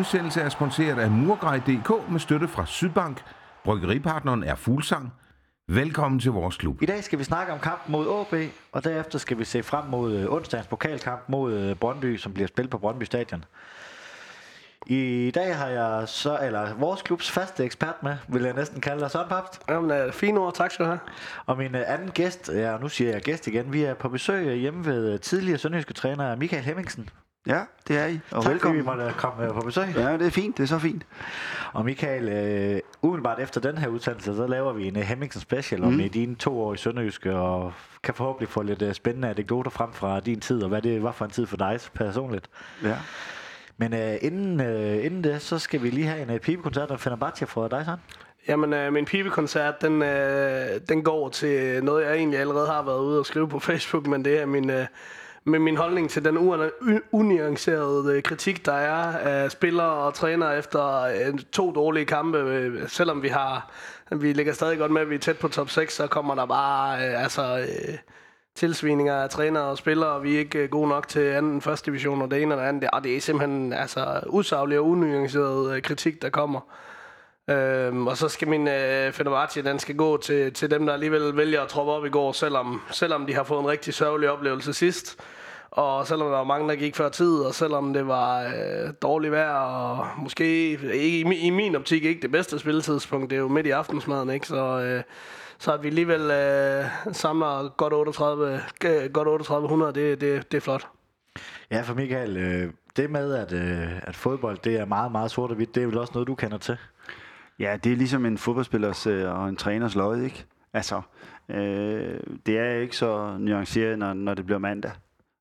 Udsendelse er sponsoreret af Murgrej.dk med støtte fra Sydbank. Bryggeripartneren er Fuglsang. Velkommen til vores klub. I dag skal vi snakke om kampen mod AB, og derefter skal vi se frem mod øh, onsdagens pokalkamp mod øh, Brøndby, som bliver spillet på Brøndby Stadion. I dag har jeg så, eller vores klubs faste ekspert med, vil jeg næsten kalde dig Søren Papst. Jamen, uh, fine ord. Tak skal du have. Og min uh, anden gæst, ja, nu siger jeg gæst igen, vi er på besøg hjemme ved tidligere sønderjyske træner Michael Hemmingsen. Ja, det er I. Og tak, velkommen. fordi vi måtte komme uh, på besøg. Ja, det er fint. Det er så fint. Og Michael, øh, umiddelbart efter den her udsendelse, så laver vi en uh, Hemmingsen special mm. om uh, dine to år i Sønderjyske, og kan forhåbentlig få lidt uh, spændende anekdoter frem fra din tid, og hvad det var for en tid for dig personligt. Ja. Men øh, inden, øh, inden det, så skal vi lige have en øh, pibekoncert af Fenerbahce for dig, Søren. Jamen, øh, min pibekoncert, den, øh, den går til noget, jeg egentlig allerede har været ude og skrive på Facebook, men det er min, øh, med min holdning til den unuancerede øh, kritik, der er af spillere og trænere efter øh, to dårlige kampe. Øh, selvom vi har vi ligger stadig godt med, at vi er tæt på top 6, så kommer der bare altså... Tilsvininger af trænere og spillere, og vi er ikke gode nok til anden første division, og det ene og det andet. Og det er simpelthen altså, usaglig og unuanceret kritik, der kommer. Øhm, og så skal min øh, Fenerbahce, den skal gå til, til dem, der alligevel vælger at troppe op i går, selvom, selvom de har fået en rigtig sørgelig oplevelse sidst. Og selvom der var mange, der gik før tid, og selvom det var øh, dårligt vejr, og måske ikke, i, i min optik ikke det bedste spilletidspunkt, det er jo midt i aftensmaden, ikke? Så, øh, så at vi alligevel øh, samler godt 38, øh, godt 3800, det, det, det er flot. Ja, for Michael, øh, det med, at, øh, at fodbold det er meget, meget sort og hvidt, det er vel også noget, du kender til? Ja, det er ligesom en fodboldspillers øh, og en træners lod, ikke? Altså, øh, det er ikke så nuanceret, når, når det bliver mandag.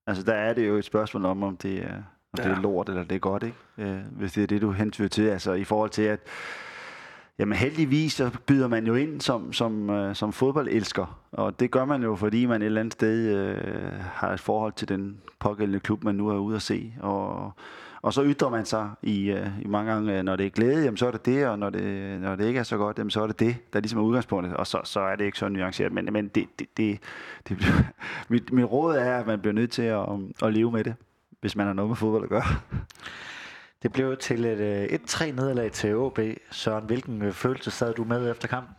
Altså, der er det jo et spørgsmål om, om det er, om ja. det er lort eller det er godt, ikke? Øh, hvis det er det, du hentyder til. Altså, i forhold til, at Jamen heldigvis så byder man jo ind som, som, øh, som fodboldelsker, og det gør man jo, fordi man et eller andet sted øh, har et forhold til den pågældende klub, man nu er ude at se. Og, og så ytrer man sig i, øh, i mange gange, øh, når det er glæde, jamen så er det det, og når det, når det ikke er så godt, jamen så er det det, der ligesom er udgangspunktet, og så, så er det ikke så nuanceret. Men, men det, det, det, det mit, mit råd er, at man bliver nødt til at, um, at leve med det, hvis man har noget med fodbold at gøre. Det blev til et øh, 1-3 nederlag til AB. Søren, hvilken følelse sad du med efter kampen?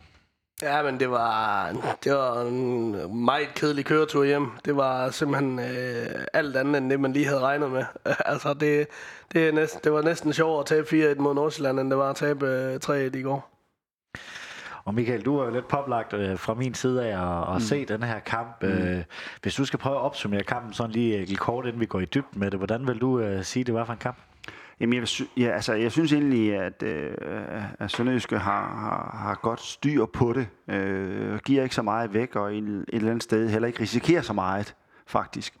Ja, men det var, det var en meget kedelig køretur hjem. Det var simpelthen øh, alt andet end det, man lige havde regnet med. altså, det, det, er næsten, det var næsten sjovere at tabe 4-1 mod Nordsjælland, end det var at tabe øh, 3-1 i går. Og Michael, du er jo lidt poplagt øh, fra min side af at, at mm. se den her kamp. Mm. Øh, hvis du skal prøve at opsummere kampen sådan lige, lige kort, inden vi går i dybden med det, hvordan vil du øh, sige, det var for en kamp? Jamen, jeg, ja, altså, jeg synes egentlig, at, øh, at Sønderjyske har, har, har godt styr på det. Øh, giver ikke så meget væk, og et, et eller andet sted heller ikke risikerer så meget, faktisk.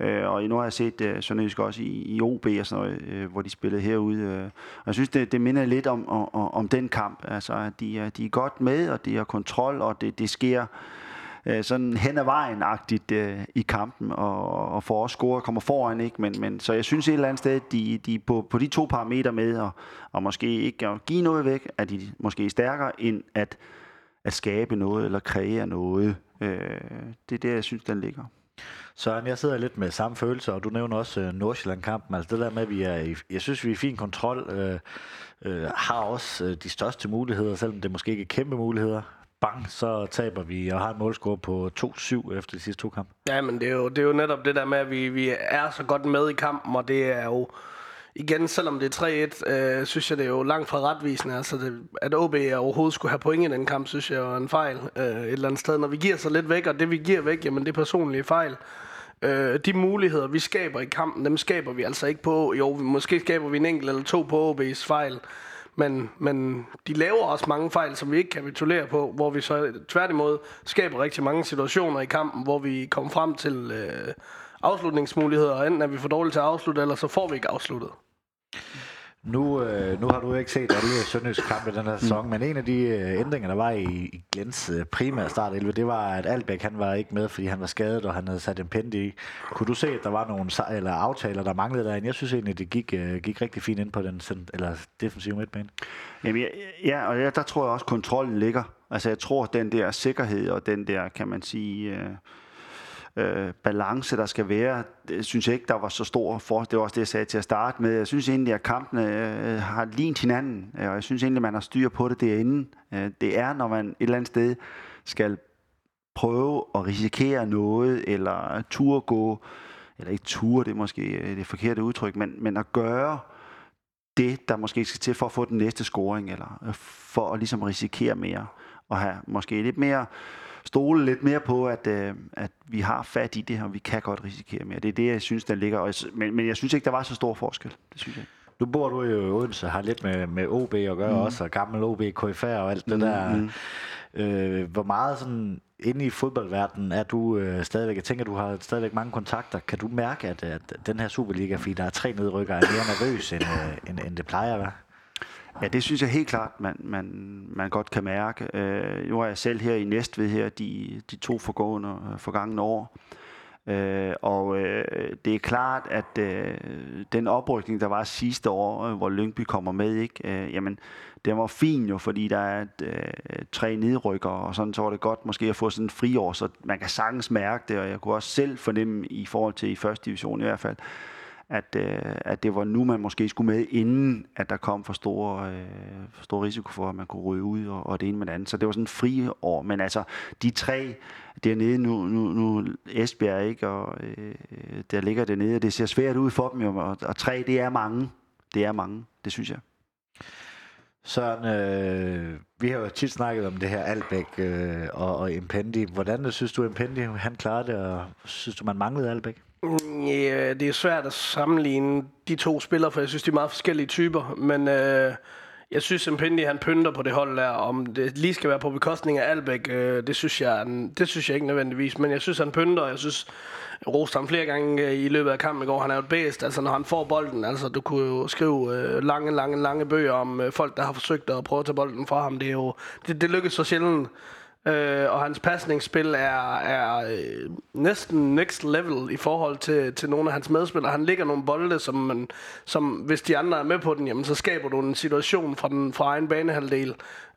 Øh, og nu har jeg set øh, Sønderjysk også i, i OB og sådan noget, øh, hvor de spillede herude. Øh. Og jeg synes, det, det minder lidt om, om, om den kamp. Altså, at de, er, de er godt med, og de har kontrol, og det, det sker øh, sådan hen ad vejen-agtigt øh, i kampen, og, og får også score kommer foran, ikke? Men, men, så jeg synes et eller andet sted, de, de på, på de to parametre med, og, og måske ikke at give noget væk, at de måske stærkere end at, at skabe noget, eller kreere noget. Øh, det er der, jeg synes, den ligger. Søren, jeg sidder lidt med samme følelse, og du nævner også øh, Nordsjælland-kampen. Altså det der med, at vi er i, jeg synes, vi er i fin kontrol, øh, øh, har også øh, de største muligheder, selvom det måske ikke er kæmpe muligheder bang, så taber vi og har en målscore på 2-7 efter de sidste to kampe. Ja, men det er jo, det er jo netop det der med, at vi, vi er så godt med i kampen, og det er jo igen, selvom det er 3-1, øh, synes jeg, det er jo langt fra retvisende. Altså, det, at OB overhovedet skulle have point i den kamp, synes jeg er en fejl øh, et eller andet sted. Når vi giver så lidt væk, og det vi giver væk, jamen det er personlige fejl. Øh, de muligheder, vi skaber i kampen, dem skaber vi altså ikke på. Jo, måske skaber vi en enkelt eller to på OB's fejl. Men, men de laver også mange fejl, som vi ikke kapitulerer på, hvor vi så tværtimod skaber rigtig mange situationer i kampen, hvor vi kommer frem til øh, afslutningsmuligheder, og enten er vi for dårlige til at afslutte, eller så får vi ikke afsluttet. Nu, øh, nu har du ikke set alle Sønderjysk kampe den her sæson, mm. men en af de øh, ændringer, der var i, i Glens øh, primære start 11, det var, at Albæk han var ikke med, fordi han var skadet, og han havde sat en pente i. Kunne du se, at der var nogle eller aftaler, der manglede derinde? Jeg synes egentlig, det gik, øh, gik rigtig fint ind på den eller defensive midtbane. Jamen, ja, ja, og ja, der tror jeg også, kontrollen ligger. Altså, jeg tror, den der sikkerhed og den der, kan man sige... Øh øh, balance, der skal være, det synes jeg ikke, der var så stor for. Det var også det, jeg sagde til at starte med. Jeg synes egentlig, at kampene øh, har lignet hinanden, øh, og jeg synes egentlig, man har styr på det derinde. Øh, det er, når man et eller andet sted skal prøve at risikere noget, eller turde gå, eller ikke turde, det er måske øh, det forkerte udtryk, men, men at gøre det, der måske skal til for at få den næste scoring, eller øh, for at ligesom risikere mere, og have måske lidt mere stole lidt mere på, at, øh, at vi har fat i det her, og vi kan godt risikere mere. Det er det, jeg synes, der ligger. Og, men, men jeg synes ikke, der var så stor forskel. Det synes jeg Nu bor du jo i Odense, har lidt med, med OB at gøre mm. også, og gammel OB, KFR og alt det mm, der. Mm. Øh, hvor meget sådan inde i fodboldverdenen er du øh, stadigvæk, jeg tænker, du har stadigvæk mange kontakter. Kan du mærke, at, at den her Superliga, fordi der er tre nedrykker, er mere nervøs, end, øh, end, end det plejer at være? Ja, det synes jeg helt klart, man, man, man godt kan mærke. Øh, nu er jeg selv her i Næstved her de, de to forgående, forgangene forgangne år. Øh, og øh, det er klart, at øh, den oprykning, der var sidste år, øh, hvor Lyngby kommer med, ikke, øh, jamen, det var fin jo, fordi der er et, øh, tre nedrykker, og sådan så var det godt måske at få sådan en friår, så man kan sagtens mærke det, og jeg kunne også selv fornemme i forhold til i første division i hvert fald, at, øh, at det var nu, man måske skulle med, inden at der kom for stor, øh, for stor risiko for, at man kunne ryge ud og, og det ene med det andet. Så det var sådan en fri år. Men altså, de tre dernede, nu, nu, nu Esbjerg, ikke, og øh, der ligger dernede, og det ser svært ud for dem, jo, og, og tre, det er mange. Det er mange, det synes jeg. Søren, øh, vi har jo tit snakket om det her Albæk øh, og, og Impendi. Hvordan synes du, Impendi han klarede det, og synes du, man manglede Albæk? Mm, ja, det er svært at sammenligne de to spillere, for jeg synes, de er meget forskellige typer. Men øh, jeg synes, Impendi han pynter på det hold der. Om det lige skal være på bekostning af Albæk, øh, det, synes jeg, det synes jeg ikke nødvendigvis. Men jeg synes, han pynter, og jeg synes, rost ham flere gange øh, i løbet af kampen i går. Han er jo et bedst, altså når han får bolden. Altså, du kunne jo skrive øh, lange, lange, lange bøger om øh, folk, der har forsøgt at prøve at tage bolden fra ham. Det, er jo, det, det lykkes så sjældent. Øh, og hans pasningsspil er, er øh, næsten next level i forhold til, til nogle af hans medspillere. Han ligger nogle bolde, som, man, som hvis de andre er med på den, jamen, så skaber du en situation fra, den, fra egen banehalvdel.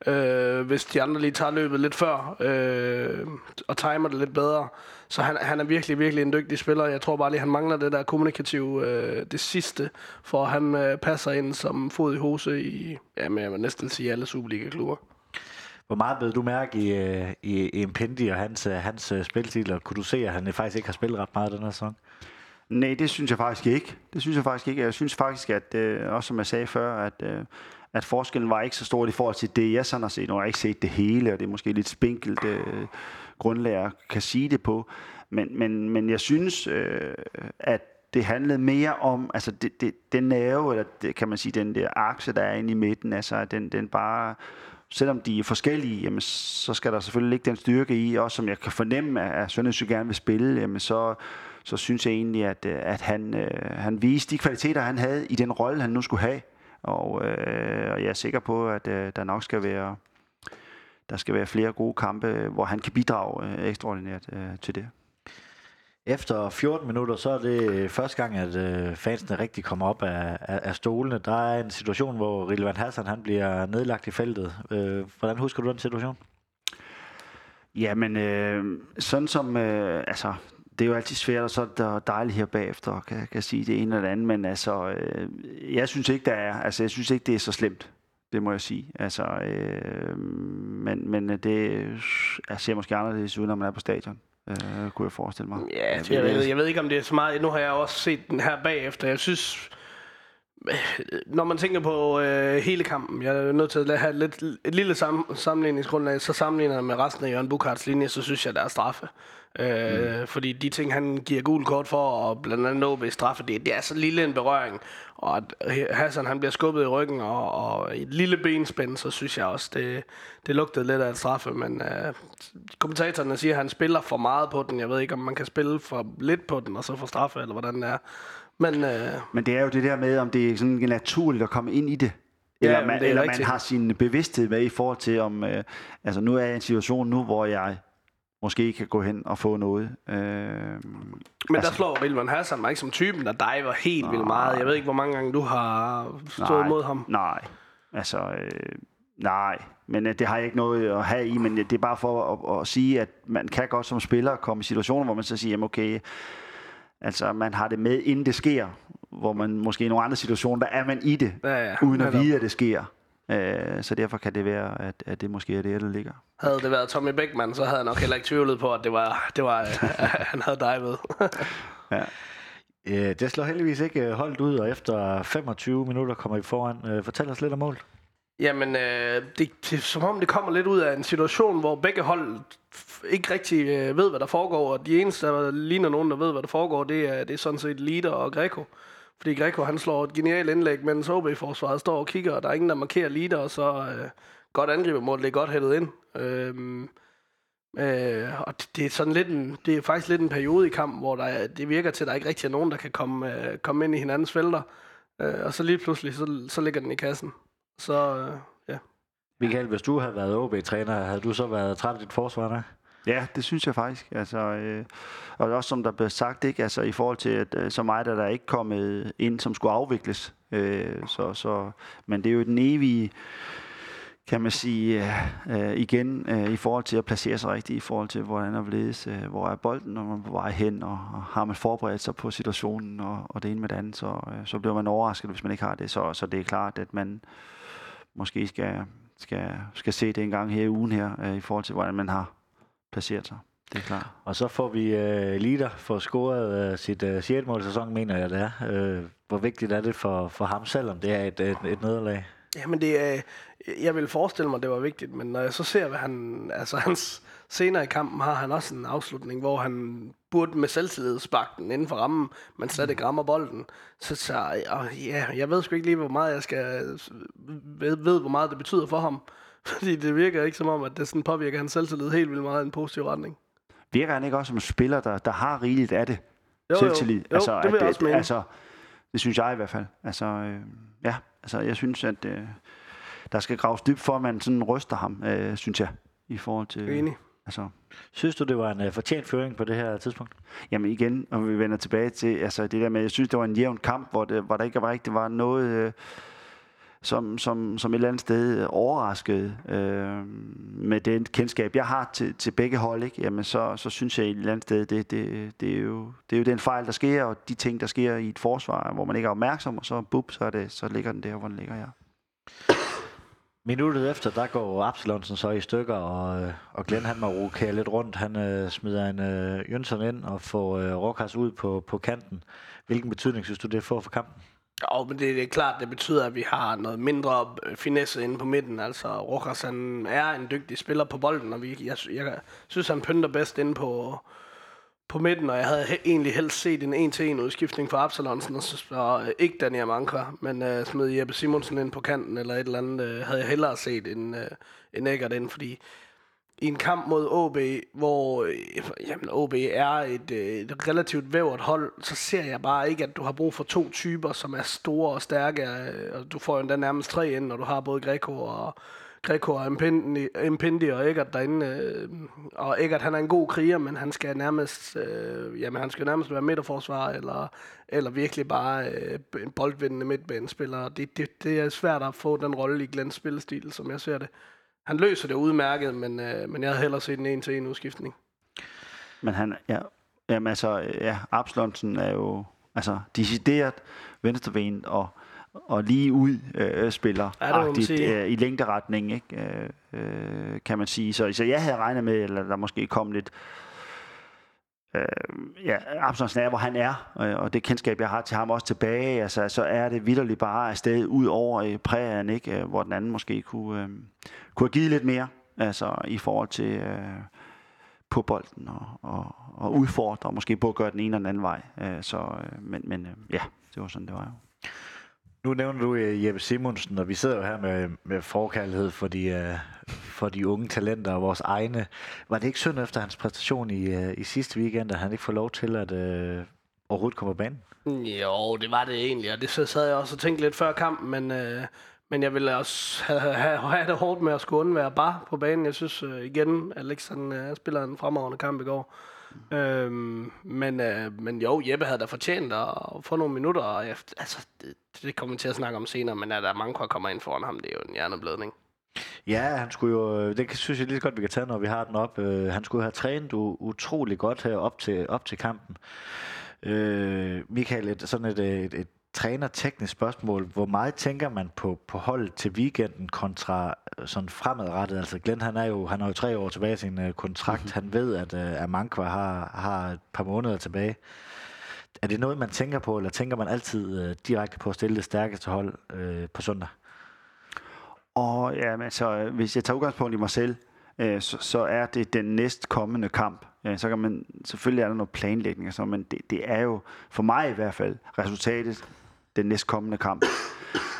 Øh, hvis de andre lige tager løbet lidt før øh, og timer det lidt bedre. Så han, han er virkelig, virkelig en dygtig spiller. Jeg tror bare lige, han mangler det der kommunikative, øh, det sidste, for han øh, passer ind som fod i hose i, jamen, jeg vil næsten sige alle Superliga-klubber. Hvor meget blev du mærke i, øh, i, i Impendi og hans, øh, hans øh, spilstil, og Kunne du se, at han faktisk ikke har spillet ret meget den her sæson? Nej, det synes jeg faktisk ikke. Det synes jeg faktisk ikke. Jeg synes faktisk, at øh, også som jeg sagde før, at, øh, at forskellen var ikke så stor i forhold til det, jeg sådan har set. Nu har jeg ikke set det hele, og det er måske lidt spinkelt øh, grundlag at kan sige det på. Men, men, men jeg synes, øh, at det handlede mere om, altså det, det, den nerve, eller det, kan man sige, den der akse, der er inde i midten, altså den, den bare selvom de er forskellige, jamen, så skal der selvfølgelig ligge den styrke i, også som jeg kan fornemme, at Sønderjysk gerne vil spille, jamen, så, så synes jeg egentlig, at, at han, øh, han viste de kvaliteter, han havde i den rolle, han nu skulle have. Og, øh, og jeg er sikker på, at øh, der nok skal være, der skal være flere gode kampe, hvor han kan bidrage øh, ekstraordinært øh, til det. Efter 14 minutter, så er det første gang, at øh, fansene rigtig kommer op af, af, af stolene. Der er en situation, hvor Rilvan Hassan han bliver nedlagt i feltet. Øh, hvordan husker du den situation? Jamen, øh, sådan som, øh, altså, det er jo altid svært, og så er det dejligt her bagefter, kan, kan sige det ene eller det andet, men altså, øh, jeg synes ikke, der er, altså, jeg synes ikke, det er så slemt. Det må jeg sige. Altså, øh, men, men det altså, jeg ser måske anderledes ud, når man er på stadion øh, kunne jeg forestille mig. Ja, jeg, jeg, ved, jeg ved ikke, om det er så meget. Nu har jeg også set den her bagefter. Jeg synes, når man tænker på øh, hele kampen, jeg er nødt til at have lidt, et lille sam, sammenligningsgrundlag, så sammenligner med resten af Jørgen Bukhards linje, så synes jeg, der er straffe. Øh, mm. Fordi de ting, han giver gul kort for, og blandt andet ved straffe, det, det er så lille en berøring. Og at Hassan han bliver skubbet i ryggen, og, og et lille benspænd, så synes jeg også, det, det lugtede lidt af et straffe. Men øh, kommentatorerne siger, at han spiller for meget på den. Jeg ved ikke, om man kan spille for lidt på den, og så få straffe, eller hvordan det er. Men, øh, Men det er jo det der med, om det er sådan naturligt at komme ind i det. Eller, ja, man, eller man har sin bevidsthed med i forhold til, om... Øh, altså nu er jeg i en situation nu, hvor jeg måske kan gå hen og få noget. Øh, Men altså, der slår Rilvan Hassan mig ikke som typen, der diver helt nej, vildt meget. Jeg ved ikke, hvor mange gange du har stået nej, mod ham. Nej, altså... Øh, Nej, men øh, det har jeg ikke noget at have i, men det er bare for at, at sige, at man kan godt som spiller komme i situationer, hvor man så siger, jamen okay, altså man har det med, inden det sker, hvor man måske i nogle andre situationer, der er man i det, Ja, ja. uden at vide, at det sker. Øh, så derfor kan det være, at, at det måske er det, der ligger. Havde det været Tommy Beckmann, så havde jeg nok heller ikke tvivlet på, at det var, det var han havde dig ved. Ja. Øh, det slår heldigvis ikke øh, holdt ud, og efter 25 minutter kommer I foran. Øh, fortæl os lidt om målet. Jamen, øh, det, det er som om det kommer lidt ud af en situation, hvor begge hold ikke rigtig øh, ved, hvad der foregår, og de eneste, der ligner nogen, der ved, hvad der foregår, det er, det er sådan set Lider og Greco. Fordi Greco, han slår et genialt indlæg, mens OB-forsvaret står og kigger, og der er ingen, der markerer leader, og så øh, godt angribermål, det er godt hættet ind. Øhm, øh, og det, det er sådan lidt en, det er faktisk lidt en periode i kampen, hvor der, det virker til, at der ikke rigtig er nogen, der kan komme, øh, komme ind i hinandens felter. Øh, og så lige pludselig, så, så ligger den i kassen. Så øh, ja. Michael, hvis du havde været OB-træner, havde du så været træt af dit forsvar der? Ja, det synes jeg faktisk. Altså, øh, og også som der blev sagt, ikke? Altså, i forhold til, at øh, så meget er der ikke kommet ind, som skulle afvikles. Øh, så, så, men det er jo den evige, kan man sige, øh, øh igen, øh, i forhold til at placere sig rigtigt, i forhold til, hvordan er ledes, øh, hvor er bolden, når man er på vej hen, og, og har man forberedt sig på situationen, og, og det ene med det andet, så, øh, så bliver man overrasket, hvis man ikke har det. Så, så det er klart, at man måske skal, skal, skal se det en gang her i ugen her, øh, i forhold til, hvordan man har placeret sig. Det er klart. Og så får vi øh, Lider for scoret øh, sit øh, 6. mål i sæsonen, mener jeg det er. Øh, hvor vigtigt er det for, for ham, selvom det er et, et, et nederlag? Jamen det er, jeg vil forestille mig, det var vigtigt, men når jeg så ser, hvad han, altså hans senere i kampen har han også en afslutning, hvor han burde med selvtillid sparke den inden for rammen, men slet ikke rammer bolden. Så, så og ja, jeg ved sgu ikke lige, hvor meget jeg skal, ved, ved, hvor meget det betyder for ham. Fordi det virker ikke som om, at det sådan påvirker hans selvtillid helt vildt meget i en positiv retning. Virker han ikke også som en spiller, der, der har rigeligt af det? Jo, jo. Selvtillid? Jo, det vil at jeg også mene. Altså, det synes jeg i hvert fald. Altså, øh, ja, altså, jeg synes, at øh, der skal graves dybt for, at man sådan ryster ham, øh, synes jeg, i forhold til... Enig. Altså, Synes du, det var en øh, fortjent føring på det her tidspunkt? Jamen igen, og vi vender tilbage til altså det der med, jeg synes, det var en jævn kamp, hvor, det, hvor der ikke var rigtig var noget, øh, som, som, som et eller andet sted øh, overraskede øh, med den kendskab, jeg har til, til begge hold, ikke? Jamen så, så synes jeg et eller andet sted, det, det, det, er jo, det er jo den fejl, der sker, og de ting, der sker i et forsvar, hvor man ikke er opmærksom, og så bup, så, er det, så ligger den der, hvor den ligger, ja. Minuttet efter, der går Absalonsen så i stykker, og, øh, og Glenn han må rokere lidt rundt. Han øh, smider en øh, Jønsson ind og får øh, Rokas ud på, på kanten. Hvilken betydning synes du, det får for kampen? Jo, men det, det er klart, det betyder, at vi har noget mindre øh, finesse inde på midten. Altså, Rojas han er en dygtig spiller på bolden, og vi, jeg, jeg synes, han pynter bedst inde på, på midten, og jeg havde he- egentlig helst set en 1-til-1 udskiftning for Absalonsen, og, så, og øh, ikke Daniel Manka, men øh, smed Jeppe Simonsen ind på kanten, eller et eller andet, øh, havde jeg hellere set en, øh, en Eggert ind, fordi i en kamp mod OB, hvor øh, jamen, OB er et, øh, et relativt vævert hold, så ser jeg bare ikke, at du har brug for to typer, som er store og stærke. Øh, og du får jo endda nærmest tre ind, når du har både Greco og, Greco og Impendi, Impendi og Eggert derinde. Og Eggert, han er en god kriger, men han skal nærmest, øh, jamen, han skal nærmest være midterforsvar, eller, eller virkelig bare øh, en boldvindende midtbanespiller. Det, det, det er svært at få den rolle i Glens spillestil, som jeg ser det. Han løser det udmærket, men, øh, men jeg havde hellere set en en-til-en udskiftning. Men han, ja, jamen altså, ja, Absalonsen er jo altså, decideret venstrebenet og, og lige ud øh, spiller Ja, øh, i længderetning, ikke? Øh, øh, kan man sige. Så, så jeg havde regnet med, eller der måske kom lidt øh, øh, ja, Absalonsen er, hvor han er, øh, og det kendskab, jeg har til ham også tilbage, altså, så er det vidderligt bare afsted ud over øh, prægen, ikke? Øh, hvor den anden måske kunne, øh, kunne have givet lidt mere, altså i forhold til øh, på bolden og, og, og udfordre, og måske på at gøre den ene eller den anden vej. Øh, så, øh, men men øh, ja, det var sådan, det var jo. Nu nævner du uh, Jeppe Simonsen, og vi sidder jo her med, med forkærlighed for de, uh, for de unge talenter og vores egne. Var det ikke synd efter hans præstation i, uh, i sidste weekend, at han ikke får lov til at uh, overhovedet komme på banen? Jo, det var det egentlig, og det så sad jeg også og tænkte lidt før kampen, men, øh, men jeg ville også have, have, have det hårdt med at skulle undvære bare på banen. Jeg synes øh, igen, Alex han, øh, spiller en fremragende kamp i går. Øhm, men, øh, men jo, Jeppe havde da fortjent at få nogle minutter, og jeg, altså, det, det kommer vi til at snakke om senere, men at der mange kommer ind foran ham, det er jo en hjerneblødning. Ja, han skulle jo, øh, det synes jeg lige så godt, vi kan tage, når vi har den op. Øh, han skulle have trænet utrolig godt her op til, op til kampen. Øh, Michael, et, sådan et, øh, et, et træner-teknisk spørgsmål. Hvor meget tænker man på, på holdet til weekenden kontra øh, sådan fremadrettet? Altså Glenn, han er jo, han har jo tre år tilbage i sin uh, kontrakt. Mm-hmm. Han ved, at uh, Amankwa har, har et par måneder tilbage. Er det noget, man tænker på, eller tænker man altid uh, direkte på at stille det stærkeste hold uh, på søndag? Og ja, men altså, hvis jeg tager udgangspunkt i mig selv, øh, så, så er det den næst kommende kamp. Ja, så kan man, selvfølgelig er der noget planlægning og sådan, men det, det er jo, for mig i hvert fald, resultatet den næstkommende kamp.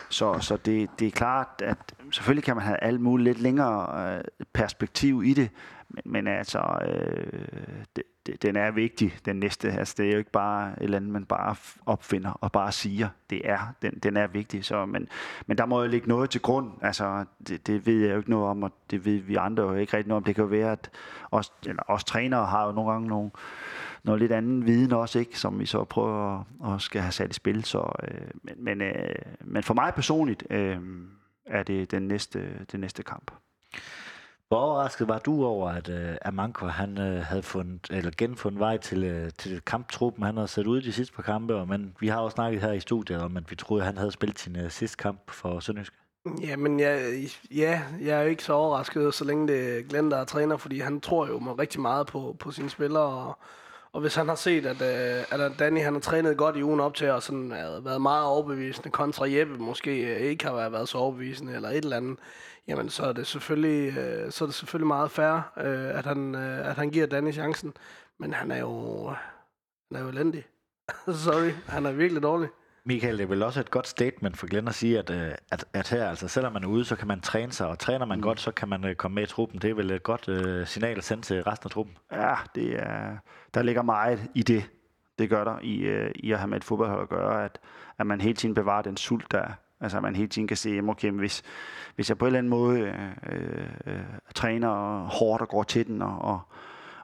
Så, så det, det er klart, at selvfølgelig kan man have alt muligt lidt længere øh, perspektiv i det, men, men altså, øh, det, det, den er vigtig, den næste. Altså, det er jo ikke bare et eller andet, man bare opfinder og bare siger. Det er, den, den er vigtig. Så, men, men der må jo ligge noget til grund. Altså, det, det ved jeg jo ikke noget om, og det ved vi andre jo ikke rigtig noget om. Det kan jo være, at os, eller os trænere har jo nogle gange nogle, noget lidt anden viden også, ikke, som vi så prøver at, at skal have sat i spil. Så, øh, men, men, øh, men for mig personligt øh, er det den næste, den næste kamp. Hvor overrasket var du over, at uh, Amanko han uh, havde fundet, eller genfundet vej til, uh, til kamptruppen? Han har sat ud de sidste par kampe, og, men vi har også snakket her i studiet om, at vi troede, at han havde spillet sin uh, sidste kamp for Sønderjysk. Ja, men jeg, ja, jeg er jo ikke så overrasket, så længe det er Glenn, der er træner, fordi han tror jo rigtig meget på, på sine spillere, og, og hvis han har set, at, øh, at Danny han har trænet godt i ugen op til, og sådan har været meget overbevisende, kontra Jeppe måske øh, ikke har været så overbevisende, eller et eller andet, jamen så er det selvfølgelig, så er det selvfølgelig meget fair, at han, at han giver Danny chancen. Men han er jo, han er jo elendig. Sorry, han er virkelig dårlig. Michael, det er vel også et godt statement for Glenn at sige, at, at, at her, altså selvom man er ude, så kan man træne sig, og træner man mm. godt, så kan man komme med i truppen. Det er vel et godt uh, signal at sende til resten af truppen? Ja, det er, der ligger meget i det. Det gør der i, uh, i at have med et fodboldhold at gøre, at, at man hele tiden bevarer den sult, der er. Altså at man hele tiden kan se, okay, hvis, hvis jeg på en eller anden måde øh, øh, træner hårdt og går til den, og, og,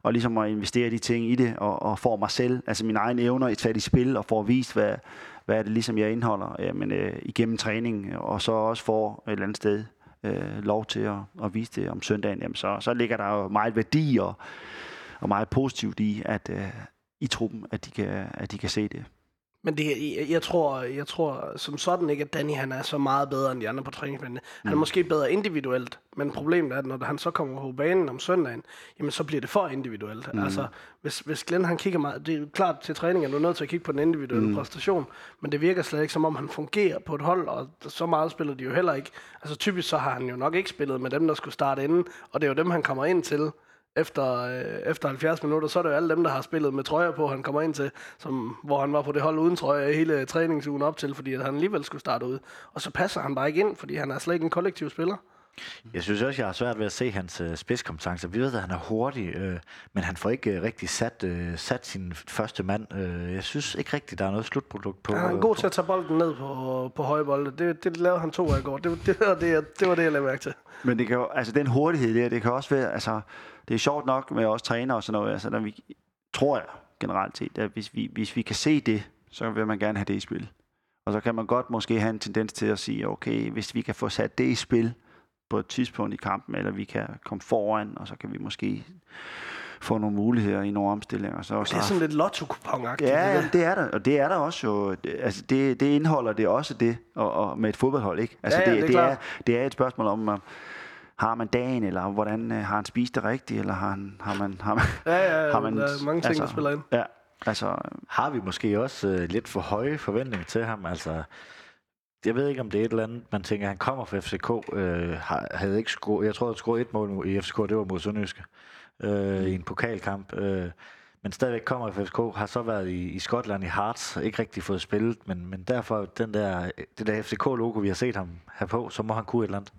og ligesom at investere de ting i det, og, og får mig selv, altså mine egne evner, sat i spil, og får vist, hvad, hvad er det ligesom, jeg indeholder øh, jamen, øh, igennem træning, øh, og så også får et eller andet sted øh, lov til at, at vise det om søndagen, jamen, så, så ligger der jo meget værdi og, og meget positivt i, at øh, i truppen, at de kan, at de kan se det. Men det, jeg, jeg, tror, jeg tror som sådan ikke, at Danny han er så meget bedre end de andre på træningsbanen. Han er mm. måske bedre individuelt, men problemet er, at når han så kommer på banen om søndagen, jamen så bliver det for individuelt. Mm. Altså, hvis, hvis Glenn han kigger meget, det er klart til træning, at du er nødt til at kigge på den individuelle mm. præstation, men det virker slet ikke som om, han fungerer på et hold, og så meget spiller de jo heller ikke. Altså typisk så har han jo nok ikke spillet med dem, der skulle starte inden, og det er jo dem, han kommer ind til efter, øh, efter 70 minutter, så er det jo alle dem, der har spillet med trøjer på, han kommer ind til, som, hvor han var på det hold uden trøje hele træningsugen op til, fordi at han alligevel skulle starte ud. Og så passer han bare ikke ind, fordi han er slet ikke en kollektiv spiller. Jeg synes også, jeg har svært ved at se hans øh, spidskompetencer. Vi ved, at han er hurtig, øh, men han får ikke øh, rigtig sat, øh, sat sin første mand. Øh, jeg synes ikke rigtigt, der er noget slutprodukt på. Han er god på. til at tage bolden ned på, på høje bolde. Det, det lavede han to af i går. Det, det, var det, det var det, jeg lavede mærke til. Men det kan jo, altså den hurtighed der, det kan også være, altså det er sjovt nok med os træner og sådan noget, altså når vi, tror jeg generelt set, at hvis vi, hvis vi kan se det, så vil man gerne have det i spil. Og så kan man godt måske have en tendens til at sige, okay, hvis vi kan få sat det i spil på et tidspunkt i kampen, eller vi kan komme foran, og så kan vi måske få nogle muligheder i nogle omstillinger. Så, det er sådan lidt lotto Ja, ja, det er der, og det er der også jo. Altså, det, det indeholder det også det, og, og med et fodboldhold, ikke? Altså, ja, ja, det, det, det, er er, det er et spørgsmål om, har man dagen, eller hvordan øh, har han spist det rigtigt, eller har, han, har man... Har man ja, ja, har man, der er mange ting, altså, der spiller ind. Ja, altså... Har vi måske også øh, lidt for høje forventninger til ham? Altså, jeg ved ikke, om det er et eller andet, man tænker, han kommer fra FCK, øh, havde ikke scoret, jeg tror, han scorede et mål i FCK, det var mod Sønderjyske, øh, i en pokalkamp. Øh, men stadigvæk kommer fra FCK, har så været i, i Skotland i Hearts, ikke rigtig fået spillet, men, men derfor den der, det der FCK-logo, vi har set ham have på, så må han kunne et eller andet.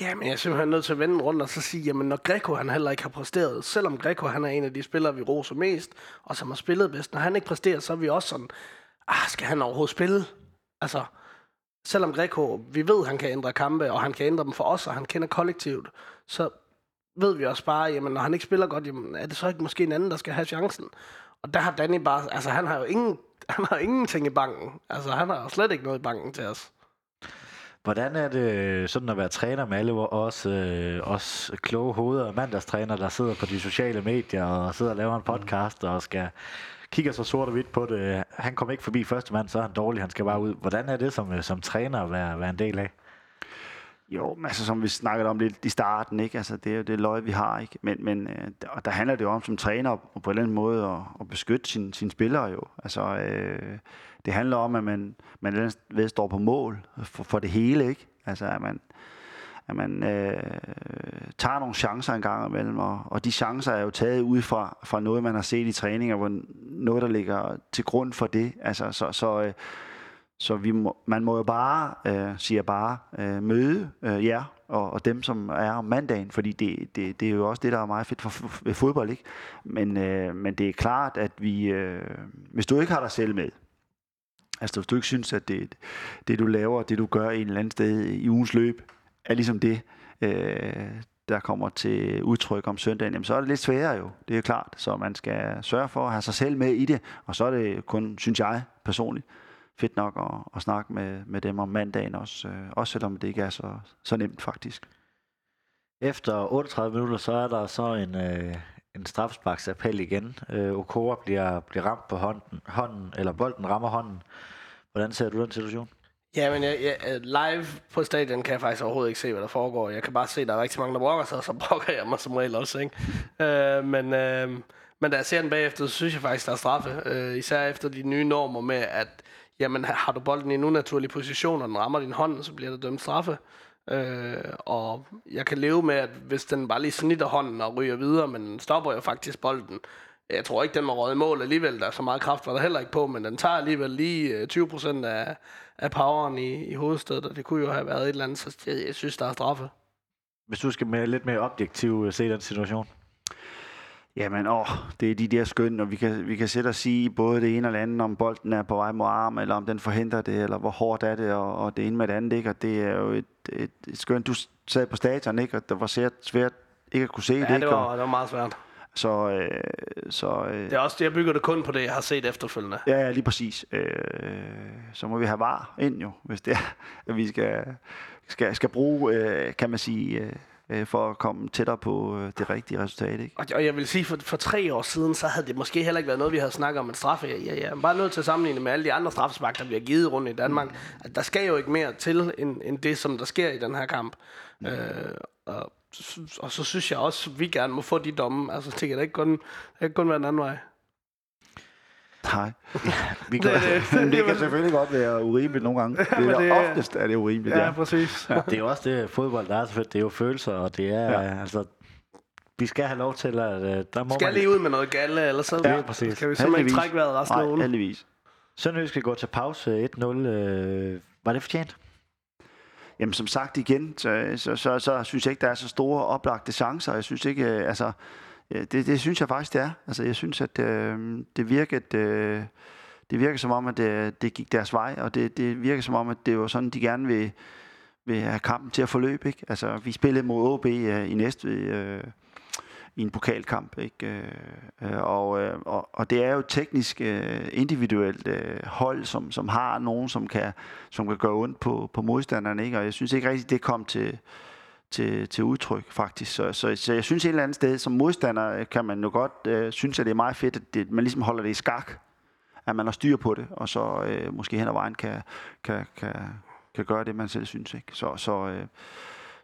Ja, men jeg er simpelthen nødt til at vende rundt og så sige, jamen når Greco han heller ikke har præsteret, selvom Greco han er en af de spillere, vi roser mest, og som har spillet bedst, når han ikke præsterer, så er vi også sådan, ah, skal han overhovedet spille? Altså, selvom Greco, vi ved, han kan ændre kampe, og han kan ændre dem for os, og han kender kollektivt, så ved vi også bare, jamen når han ikke spiller godt, jamen er det så ikke måske en anden, der skal have chancen? Og der har Danny bare, altså han har jo ingen, han har ingenting i banken. Altså han har slet ikke noget i banken til os. Hvordan er det sådan at være træner med alle os, øh, os kloge hoveder og mandagstræner, der sidder på de sociale medier og sidder og laver en podcast og skal kigger så sort og hvidt på det. Han kommer ikke forbi første mand, så er han dårlig, han skal bare ud. Hvordan er det som, øh, som træner at være, være en del af? Jo, altså som vi snakkede om lidt i starten, ikke? Altså, det er jo det løg, vi har, ikke? Men, men øh, og der handler det jo om som træner og på en eller anden måde at, at beskytte sine sin spillere jo. Altså, øh, det handler om, at man, man ved står på mål for, for det hele, ikke? Altså, at man, at man øh, tager nogle chancer en gang imellem, og, og de chancer er jo taget ud fra, fra noget, man har set i træninger, hvor noget, der ligger til grund for det. Altså, så, så, øh, så vi må, man må jo bare, øh, siger bare, øh, møde øh, jer og, og dem, som er om mandagen, fordi det, det, det er jo også det, der er meget fedt for, ved fodbold, ikke? Men, øh, men det er klart, at vi, øh, hvis du ikke har dig selv med, altså hvis du ikke synes, at det, det du laver, det du gør en eller anden sted i ugens løb, er ligesom det, øh, der kommer til udtryk om søndagen, jamen så er det lidt sværere jo, det er klart. Så man skal sørge for at have sig selv med i det, og så er det kun, synes jeg personligt, fedt nok at, at snakke med, med dem om mandagen også, øh, også selvom det ikke er så, så nemt faktisk. Efter 38 minutter, så er der så en, øh, en strafsparksappel igen. Øh, Okora bliver, bliver ramt på hånden, hånden, eller bolden rammer hånden. Hvordan ser du den situation? Ja, men jeg, jeg, øh, live på stadion kan jeg faktisk overhovedet ikke se, hvad der foregår. Jeg kan bare se, at der er rigtig mange, der brokker sig, og så brokker jeg mig som regel også. Ikke? øh, men, øh, men da jeg ser den bagefter, så synes jeg faktisk, der er straffe. Øh, især efter de nye normer med, at jamen, har du bolden i en unaturlig position, og den rammer din hånd, så bliver der dømt straffe. Øh, og jeg kan leve med, at hvis den bare lige snitter hånden og ryger videre, men stopper jo faktisk bolden. Jeg tror ikke, den var røget i mål alligevel. Der er så meget kraft var der heller ikke på, men den tager alligevel lige 20% øh, af, af poweren i, i hovedstedet, og det kunne jo have været et eller andet, så jeg, jeg synes, der er straffe. Hvis du skal med lidt mere objektiv øh, se den situation? Jamen, åh, det er de der skøn, og vi kan, vi kan sætte og sige både det ene eller andet, om bolden er på vej mod arm, eller om den forhindrer det, eller hvor hårdt er det, og, og det ene med det andet, ikke? Og det er jo et, et, et skøn. Du sad på stadion, ikke? Og det var svært, svært ikke at kunne se ja, det, ikke? det var, og, det var meget svært. Så, øh, så øh, det er også det, jeg bygger det kun på det, jeg har set efterfølgende. Ja, ja lige præcis. Øh, så må vi have var ind jo, hvis det er, at vi skal, skal, skal bruge, øh, kan man sige, øh, øh, for at komme tættere på øh, det rigtige resultat. Ikke? Og, og jeg vil sige, for, for tre år siden, så havde det måske heller ikke været noget, vi havde snakket om en straffe. Jeg, jeg, jeg er bare nødt til at sammenligne med alle de andre straffespark, der bliver givet rundt i Danmark. Mm. At der skal jo ikke mere til, end, end det, som der sker i den her kamp. Mm. Øh, og, og så synes jeg også, at vi gerne må få de domme. Altså, det kan da ikke kun, det kan kun være en anden vej. Nej. Vi kan, det, det, det, det kan selvfølgelig godt være urimeligt nogle gange. Det er det, oftest er det urimeligt. Ja, ja. præcis. Ja. Det er jo også det fodbold, der er så fedt. Det er jo følelser, og det er ja. altså vi skal have lov til, at øh, der må skal man... lige ud med noget galle, eller så ja, præcis. kan vi simpelthen ikke trække vejret resten af ugen. heldigvis. Sønderjysk skal gå til pause 1-0. Øh, var det fortjent? Jamen som sagt igen, så, så, så, så synes jeg ikke, der er så store oplagte chancer. Jeg synes ikke, øh, altså øh, det, det synes jeg faktisk, det er. Altså, jeg synes, at øh, det virkede... Øh, det virker som om, at det, det gik deres vej, og det, det virker som om, at det var sådan, de gerne vil, vil have kampen til at forløbe. Ikke? Altså, vi spillede mod OB øh, i næste øh, i en pokalkamp, ikke? Øh, øh, og, øh, og, og det er jo teknisk individuelt hold, som, som har nogen, som kan, som kan gøre ondt på, på modstanderne, ikke? og jeg synes ikke rigtigt, det kom til, til, til udtryk, faktisk. Så, så, så jeg synes et eller andet sted, som modstander, kan man jo godt øh, synes, at det er meget fedt, at det, man ligesom holder det i skak, at man har styr på det, og så øh, måske hen ad vejen kan, kan, kan, kan gøre det, man selv synes. Ikke? Så, så, øh,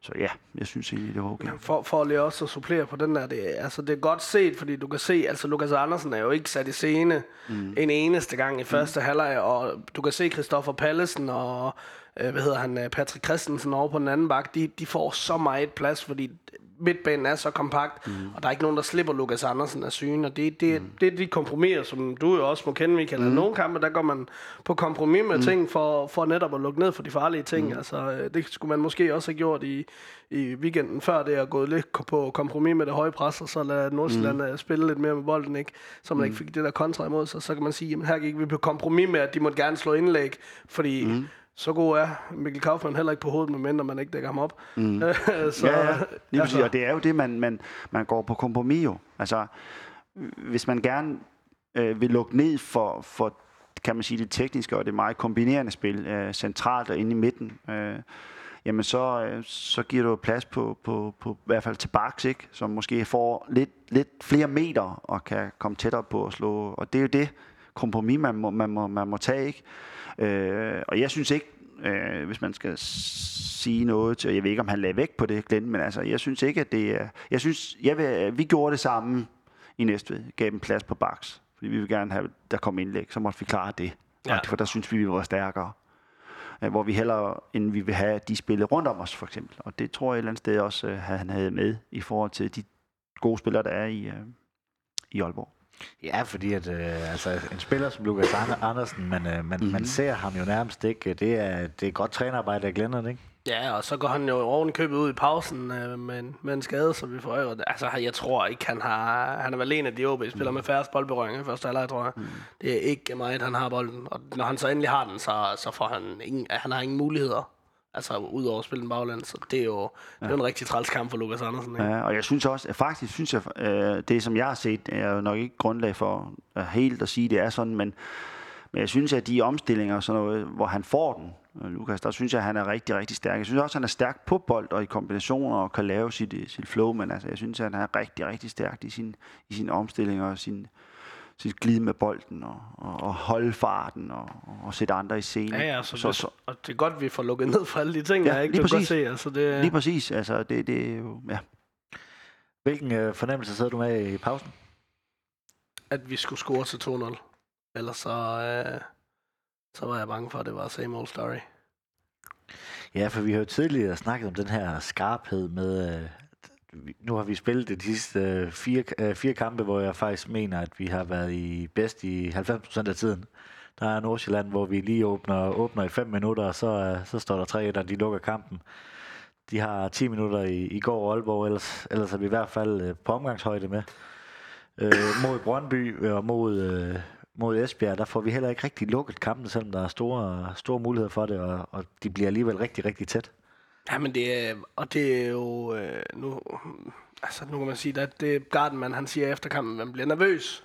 så ja, jeg synes egentlig, det var okay. For, for lige også at supplere på den der, det, altså det er godt set, fordi du kan se, altså Lukas Andersen er jo ikke sat i scene mm. en eneste gang i første mm. halvleg, og du kan se Christoffer Pallesen og øh, hvad hedder han, øh, Patrick Christensen over på den anden bak, de, de får så meget plads, fordi midtbanen er så kompakt, mm. og der er ikke nogen, der slipper Lukas Andersen af syne, og det, det, mm. det er de kompromiser, som du jo også må kende, Michael. Mm. Nogle kampe, der går man på kompromis med mm. ting, for, for netop at lukke ned for de farlige ting. Mm. Altså, øh, det skulle man måske også have gjort i, i weekenden før det, at gået lidt på kompromis med det høje pres, og så lade Nordsjælland mm. Øh, spille lidt mere med bolden, ikke? så man mm. ikke fik det der kontra imod sig. Så kan man sige, at her gik vi på kompromis med, at de måtte gerne slå indlæg, fordi mm så god er Mikkel Kaufmann heller ikke på hovedet, medmindre man ikke dækker ham op. Mm. så, ja, ja, lige altså. og det er jo det, man, man, man går på kompromis jo. Altså, hvis man gerne øh, vil lukke ned for, for kan man sige, det tekniske og det meget kombinerende spil, øh, centralt og inde i midten, øh, jamen så, øh, så giver du plads på, på, på, i hvert fald til Barks, ikke? som måske får lidt, lidt flere meter og kan komme tættere på at slå. Og det er jo det kompromis, man må, man må, man må tage. Ikke? Øh, og jeg synes ikke, øh, hvis man skal sige noget til, jeg ved ikke, om han lagde væk på det, Glenn, men altså, jeg synes ikke, at det er, jeg synes, jeg vil, vi gjorde det samme i Næstved, gav dem plads på Baks, fordi vi vil gerne have, der kom indlæg, så måtte vi klare det. Ja. For der synes vi, vi var stærkere. Øh, hvor vi heller, end vi vil have, de spillede rundt om os, for eksempel. Og det tror jeg et eller andet sted også, at han havde med i forhold til de gode spillere, der er i, øh, i Aalborg. Ja, fordi at, øh, altså, en spiller som Lukas Andersen, man, øh, man, mm-hmm. man ser ham jo nærmest ikke. Det er, det er godt trænerarbejde af Glennon, ikke? Ja, og så går han jo oven købet ud i pausen øh, med, en, med en skade, så vi får øje. Altså, jeg tror ikke, han har... Han er vel en af de OB-spillere mm. med færrest boldberøringer i første halvleg, tror jeg. Mm. Det er ikke meget, han har bolden. Og når han så endelig har den, så, så får han ingen, han har ingen muligheder. Altså udover at spille en bagland, så det er jo, ja. det er en rigtig træls kamp for Lukas Andersen. Ikke? Ja, og jeg synes også, faktisk synes jeg, øh, det som jeg har set, er jo nok ikke grundlag for at helt at sige, det er sådan, men, men jeg synes, at de omstillinger, sådan noget, hvor han får den, øh, Lukas, der synes jeg, at han er rigtig, rigtig stærk. Jeg synes også, at han er stærk på bold og i kombinationer og kan lave sit, sit flow, men altså, jeg synes, at han er rigtig, rigtig stærk i, sin, i sine omstillinger og sin, sit glide med bolden og, og, og holde farten og, og sætte andre i scene. Ja, ja, så, så, det, så, og det er godt, at vi får lukket ned for alle de ting, ja, jeg ikke lige præcis. se. Altså, det... Lige præcis. Altså, det, det er jo, ja. Hvilken øh, fornemmelse sidder du med i pausen? At vi skulle score til 2-0. Ellers så, øh, så var jeg bange for, at det var same old story. Ja, for vi har jo tidligere snakket om den her skarphed med, øh, nu har vi spillet de sidste øh, fire, øh, fire kampe, hvor jeg faktisk mener, at vi har været i bedst i 90% af tiden. Der er Nordsjælland, hvor vi lige åbner, åbner i 5 minutter, og så, øh, så står der 3 og de lukker kampen. De har 10 minutter i, i går Aalborg, ellers, ellers er vi i hvert fald øh, på omgangshøjde med. Øh, mod Brøndby og mod, øh, mod Esbjerg, der får vi heller ikke rigtig lukket kampen, selvom der er store, store muligheder for det, og, og de bliver alligevel rigtig, rigtig tæt. Ja, men det er, og det er jo, øh, nu, altså nu kan man sige, at det er Gardenman, han siger efter kampen, man bliver nervøs,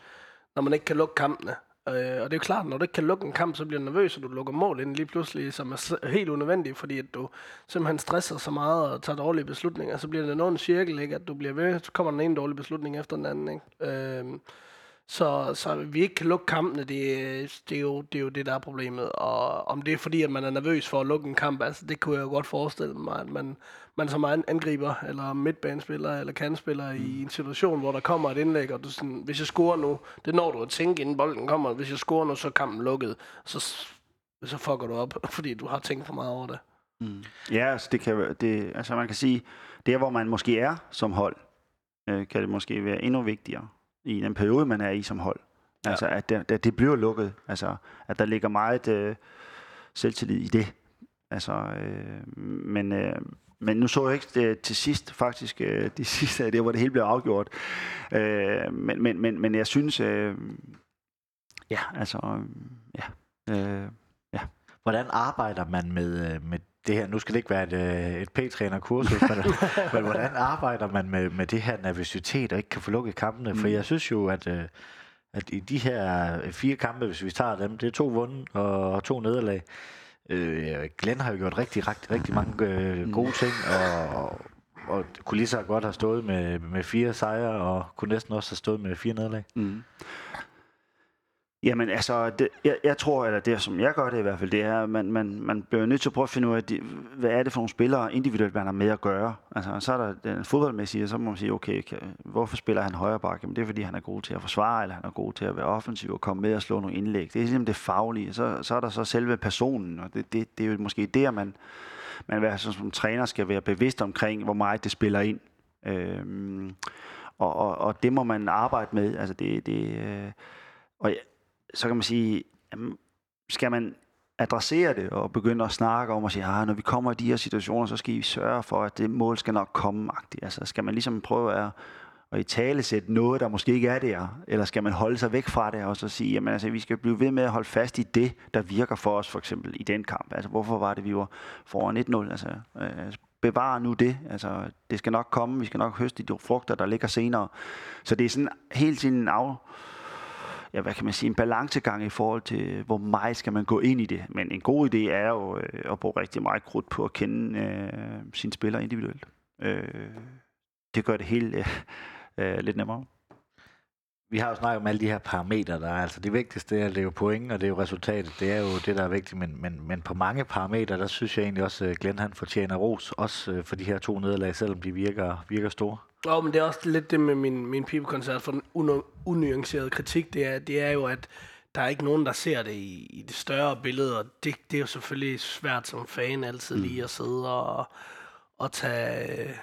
når man ikke kan lukke kampene. Øh, og det er jo klart, når du ikke kan lukke en kamp, så bliver du nervøs, og du lukker mål ind lige pludselig, som er helt unødvendigt, fordi at du simpelthen stresser så meget og tager dårlige beslutninger. Så bliver det nogen cirkel, ikke? at du bliver ved, så kommer den ene dårlige beslutning efter den anden. Ikke? Øh, så, så vi ikke kan lukke kampene, det, det, er jo, det er jo det, der er problemet. Og om det er fordi, at man er nervøs for at lukke en kamp, altså det kunne jeg jo godt forestille mig, at man, man som angriber, eller midtbanespiller, eller kandspiller mm. i en situation, hvor der kommer et indlæg, og du sådan, hvis jeg scorer nu, det når du at tænke, inden bolden kommer, hvis jeg scorer nu, så er kampen lukket, så, så fucker du op, fordi du har tænkt for meget over det. Mm. Ja, altså, det kan, det, altså man kan sige, det er, hvor man måske er som hold, øh, kan det måske være endnu vigtigere i den periode, man er i som hold. Ja. Altså, at det, det bliver lukket. Altså, at der ligger meget øh, selvtillid i det. Altså, øh, men, øh, men nu så jeg ikke det til sidst, faktisk, øh, de sidste, det hvor det hele blev afgjort. Øh, men, men, men, men jeg synes, øh, ja, altså, øh, ja, øh, ja. Hvordan arbejder man med, øh, med det her, nu skal det ikke være et, øh, et P-træner-kursus, men, men hvordan arbejder man med, med det her nervøsitet og ikke kan få lukket kampene? Mm. For jeg synes jo, at, øh, at i de her fire kampe, hvis vi tager dem, det er to vunde og to nederlag. Øh, Glenn har jo gjort rigtig, rigtig, rigtig mange øh, mm. gode ting, og, og kunne lige så godt have stået med, med fire sejre, og kunne næsten også have stået med fire nederlag. Mm. Jamen altså, det, jeg, jeg tror, eller det som jeg gør det i hvert fald, det er, at man, man, man bliver nødt til at prøve at finde ud af, de, hvad er det for nogle spillere individuelt, man har med at gøre. Altså, så er der den fodboldmæssige, og så må man sige, okay, kan, hvorfor spiller han højre bakke? Jamen, det er fordi, han er god til at forsvare, eller han er god til at være offensiv og komme med og slå nogle indlæg. Det er simpelthen det faglige. Så, så er der så selve personen, og det, det, det er jo måske der, man, man være, som, som træner skal være bevidst omkring, hvor meget det spiller ind. Øhm, og, og, og det må man arbejde med. Altså, det, det, øh, og så kan man sige, jamen, skal man adressere det og begynde at snakke om og sige, ah, når vi kommer i de her situationer, så skal vi sørge for, at det mål skal nok komme. -agtigt. Altså skal man ligesom prøve at, at i tale sætte noget, der måske ikke er der, eller skal man holde sig væk fra det og så sige, jamen altså, vi skal blive ved med at holde fast i det, der virker for os, for eksempel i den kamp. Altså hvorfor var det, vi var foran 1-0? Altså, øh, bevare nu det. Altså, det skal nok komme, vi skal nok høste de frugter, der ligger senere. Så det er sådan helt tiden af, ja, hvad kan man sige, en balancegang i forhold til, hvor meget skal man gå ind i det. Men en god idé er jo øh, at bruge rigtig meget krudt på at kende øh, sine spillere individuelt. Øh, det gør det hele øh, øh, lidt nemmere. Vi har jo snakket om alle de her parametre, der er. Altså det vigtigste er, at det er jo point, og det er jo resultatet. Det er jo det, der er vigtigt. Men, men, men på mange parametre, der synes jeg egentlig også, at Glenn han fortjener ros. Også øh, for de her to nederlag, selvom de virker, virker store. Jo, men det er også lidt det med min, min pibekoncert for den un- unuancerede kritik. Det er, det er jo, at der er ikke nogen, der ser det i, i det større billede, og det, det er jo selvfølgelig svært som fan altid mm. lige at sidde og, og tage,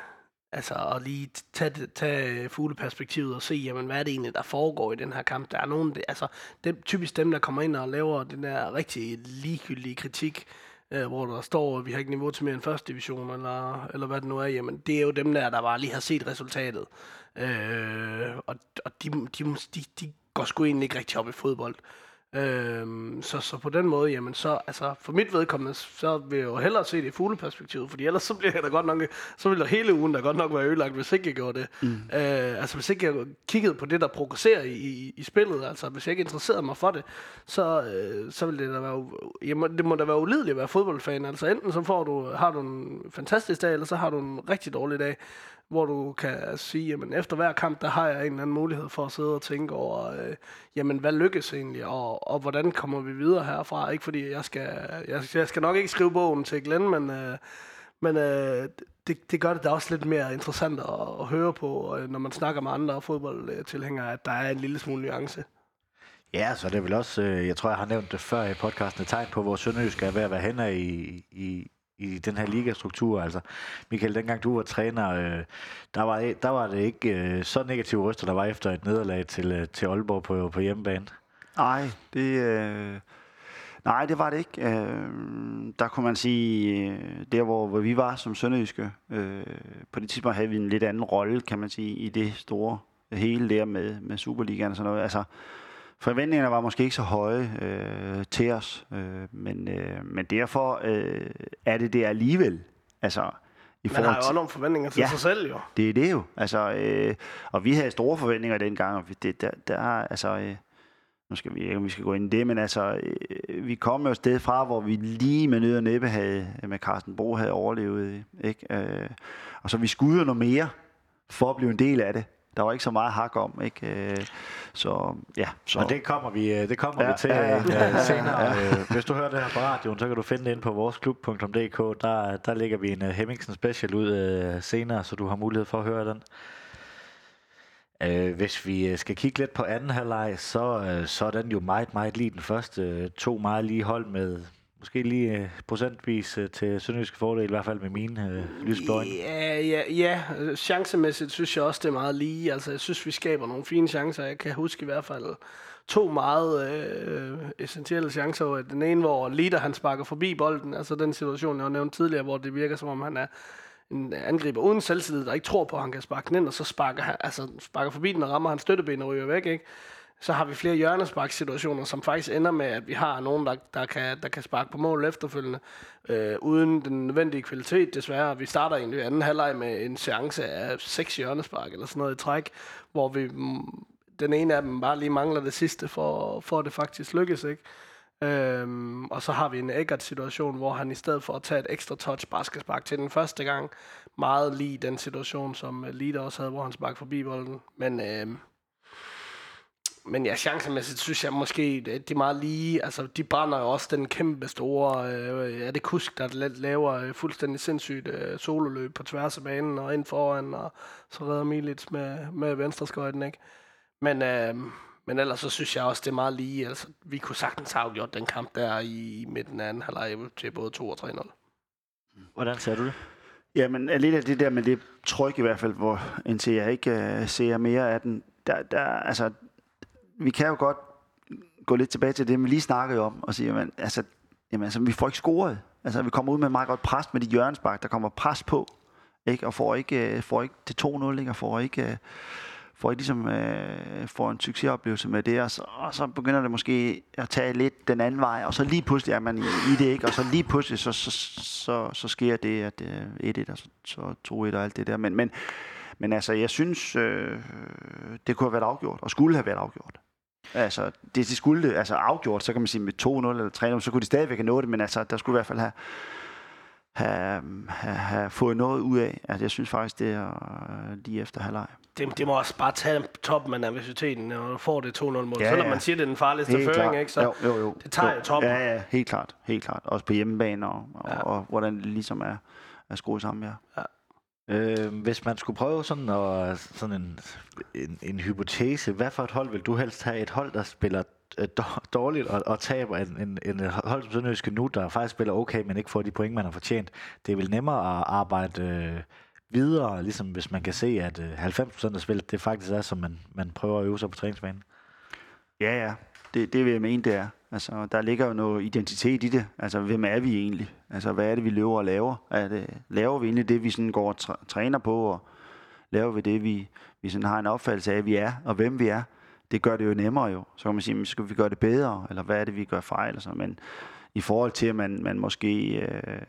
altså at lige tage, tage øh, fugleperspektivet og se, jamen hvad er det egentlig, der foregår i den her kamp. Der er nogen, det, altså dem, typisk dem, der kommer ind og laver den der rigtig ligegyldige kritik, øh, hvor der står, at vi har ikke niveau til mere end første division, eller, eller hvad det nu er, jamen det er jo dem der, der bare lige har set resultatet. Øh, og og de, de, de, de går sgu egentlig ikke rigtig op i fodbold. Øhm, så, så på den måde, jamen så, altså for mit vedkommende, så vil jeg jo hellere se det i fugleperspektivet, fordi ellers så bliver jeg da godt nok, så vil der hele ugen da godt nok være ødelagt, hvis ikke jeg gjorde det. Mm. Øh, altså hvis ikke jeg kiggede på det, der progresserer i, i, i spillet, altså hvis jeg ikke interesserede mig for det, så, øh, så vil det da være, jamen, det må da være ulideligt at være fodboldfan, altså enten så får du, har du en fantastisk dag, eller så har du en rigtig dårlig dag hvor du kan sige, jamen efter hver kamp, der har jeg en eller anden mulighed for at sidde og tænke over, øh, jamen hvad lykkes egentlig, og, og hvordan kommer vi videre herfra? Ikke fordi jeg skal, jeg, jeg skal nok ikke skrive bogen til Glenn, men, øh, men øh, det, det gør det da også lidt mere interessant at, at høre på, øh, når man snakker med andre fodboldtilhængere, at der er en lille smule nuance. Ja, så det er vel også, øh, jeg tror, jeg har nævnt det før i podcasten, et tegn på, hvor Sønderjysk er ved at være henne i, i, i den her ligastruktur. Altså, Michael, dengang du var træner, øh, der, var, e- der var det ikke øh, så negative ryster, der var efter et nederlag til, øh, til Aalborg på, på hjemmebane. Nej, det, øh, nej, det var det ikke. Øh, der kunne man sige, øh, der hvor, hvor vi var som sønderjyske, øh, på det tidspunkt havde vi en lidt anden rolle, kan man sige, i det store hele der med, med Superligaen og sådan noget. Altså, Forventningerne var måske ikke så høje øh, til os, øh, men, øh, men derfor øh, er det det alligevel. Altså, i Man har jo også nogle forventninger til ja, sig selv, jo. det er det jo. Altså, øh, og vi havde store forventninger dengang, og det, der, der, altså, øh, nu skal vi ikke, om vi skal gå ind i det, men altså, øh, vi kom jo et sted fra, hvor vi lige med nød og næppe havde, med Carsten Bro havde overlevet, ikke? Øh, og så vi skulle jo noget mere, for at blive en del af det der var ikke så meget hak om, ikke? Øh, så ja. Så. Og det kommer vi, øh, det kommer ja, vi til ja, ja, ja, senere. Ja. Hvis du hører det her på radioen, så kan du finde det ind på voresklub.dk. Der, der lægger vi en Hemmingsen special ud senere, så du har mulighed for at høre den. Uh, hvis vi skal kigge lidt på anden halvleg, så, så er den jo meget, meget lige den første. To meget lige hold med, måske lige øh, procentvis øh, til Sønderjyske fordel, i hvert fald med mine øh, lysblå Ja, ja, ja. Chancemæssigt synes jeg også, det er meget lige. Altså, jeg synes, vi skaber nogle fine chancer. Jeg kan huske i hvert fald to meget øh, essentielle chancer. Den ene, hvor Lider han sparker forbi bolden. Altså den situation, jeg har nævnt tidligere, hvor det virker som om, han er en angriber uden selvtillid, der ikke tror på, at han kan sparke den ind, og så sparker, han, altså, sparker forbi den og rammer han støtteben og ryger væk. Ikke? Så har vi flere hjørnesparksituationer, som faktisk ender med, at vi har nogen, der, der, kan, der kan sparke på mål efterfølgende, øh, uden den nødvendige kvalitet desværre. Vi starter egentlig anden halvleg med en seance af seks hjørnespark eller sådan noget i træk, hvor vi mm, den ene af dem bare lige mangler det sidste, for, for at det faktisk lykkes. Ikke? Øhm, og så har vi en Eggert-situation, hvor han i stedet for at tage et ekstra touch, bare skal sparke til den første gang. Meget lige den situation, som øh, Lita også havde, hvor han sparkede forbi bolden. Men øhm, men ja, chancemæssigt synes jeg måske, det er meget lige. Altså, de brænder jo også den kæmpe store, øh, er det Kusk, der laver øh, fuldstændig sindssygt øh, sololøb på tværs af banen og ind foran, og så redder Milits med, med venstreskøjten, ikke? Men, øh, men ellers så synes jeg også, det er meget lige. Altså, vi kunne sagtens have gjort den kamp der i midten af anden halvleg til både 2 og 3-0. Hvordan ser du det? Jamen, lidt af det der med det tryk i hvert fald, hvor indtil jeg ikke uh, ser mere af den, der, der, altså, vi kan jo godt gå lidt tilbage til det, vi lige snakkede om, og sige, jamen, altså, jamen, altså, vi får ikke scoret. Altså, vi kommer ud med meget godt pres med de hjørnsbak, der kommer pres på, ikke? og får ikke, øh, får ikke til 2-0, ikke? og får ikke, øh, får ikke ligesom, øh, får en succesoplevelse med det, og så, og så begynder det måske at tage lidt den anden vej, og så lige pludselig er man i, i det, ikke? og så lige pludselig, så, så, så, så sker det, at øh, 1-1, og så, så 2-1 og alt det der, men, men, men altså, jeg synes, øh, det kunne have været afgjort, og skulle have været afgjort. Altså, det, det skulle det, altså afgjort, så kan man sige med 2-0 eller 3-0, så kunne de stadigvæk have nået det, men altså, der skulle i hvert fald have, have, have, have fået noget ud af. Altså, jeg synes faktisk, det er øh, lige efter halvleg. Det, det må også bare tage toppen af nervøsiteten, når du får det 2-0 mål. Ja, Ja, Selvom ja. man siger, det er den farligste Helt føring, klart. ikke? Så jo, jo, jo. det tager jo toppen. Ja, ja, helt klart. Helt klart. Også på hjemmebane og, og, Ja. og, hvordan det ligesom er, er skruet sammen, ja. Øh, hvis man skulle prøve sådan, at, sådan en, en, en hypotese, hvad for et hold vil du helst have? Et hold, der spiller øh, dårligt og, og taber en, en, en hold som Sønderjyske nu, der faktisk spiller okay, men ikke får de point, man har fortjent. Det er vel nemmere at arbejde øh, videre, ligesom hvis man kan se, at øh, 90% af spillet, det faktisk er, som man, man prøver at øve sig på træningsbanen. Ja, ja. Det, det vil jeg mene, det er. Altså, der ligger jo noget identitet i det. Altså, hvem er vi egentlig? Altså, hvad er det, vi løber og laver? Er det, laver vi egentlig det, vi sådan går og træner på, og laver vi det, vi, vi sådan har en opfattelse af, at vi er, og hvem vi er? Det gør det jo nemmere jo. Så kan man sige, "Men skal vi gøre det bedre, eller hvad er det, vi gør fejl? Og så. Men i forhold til, at man, man måske øh,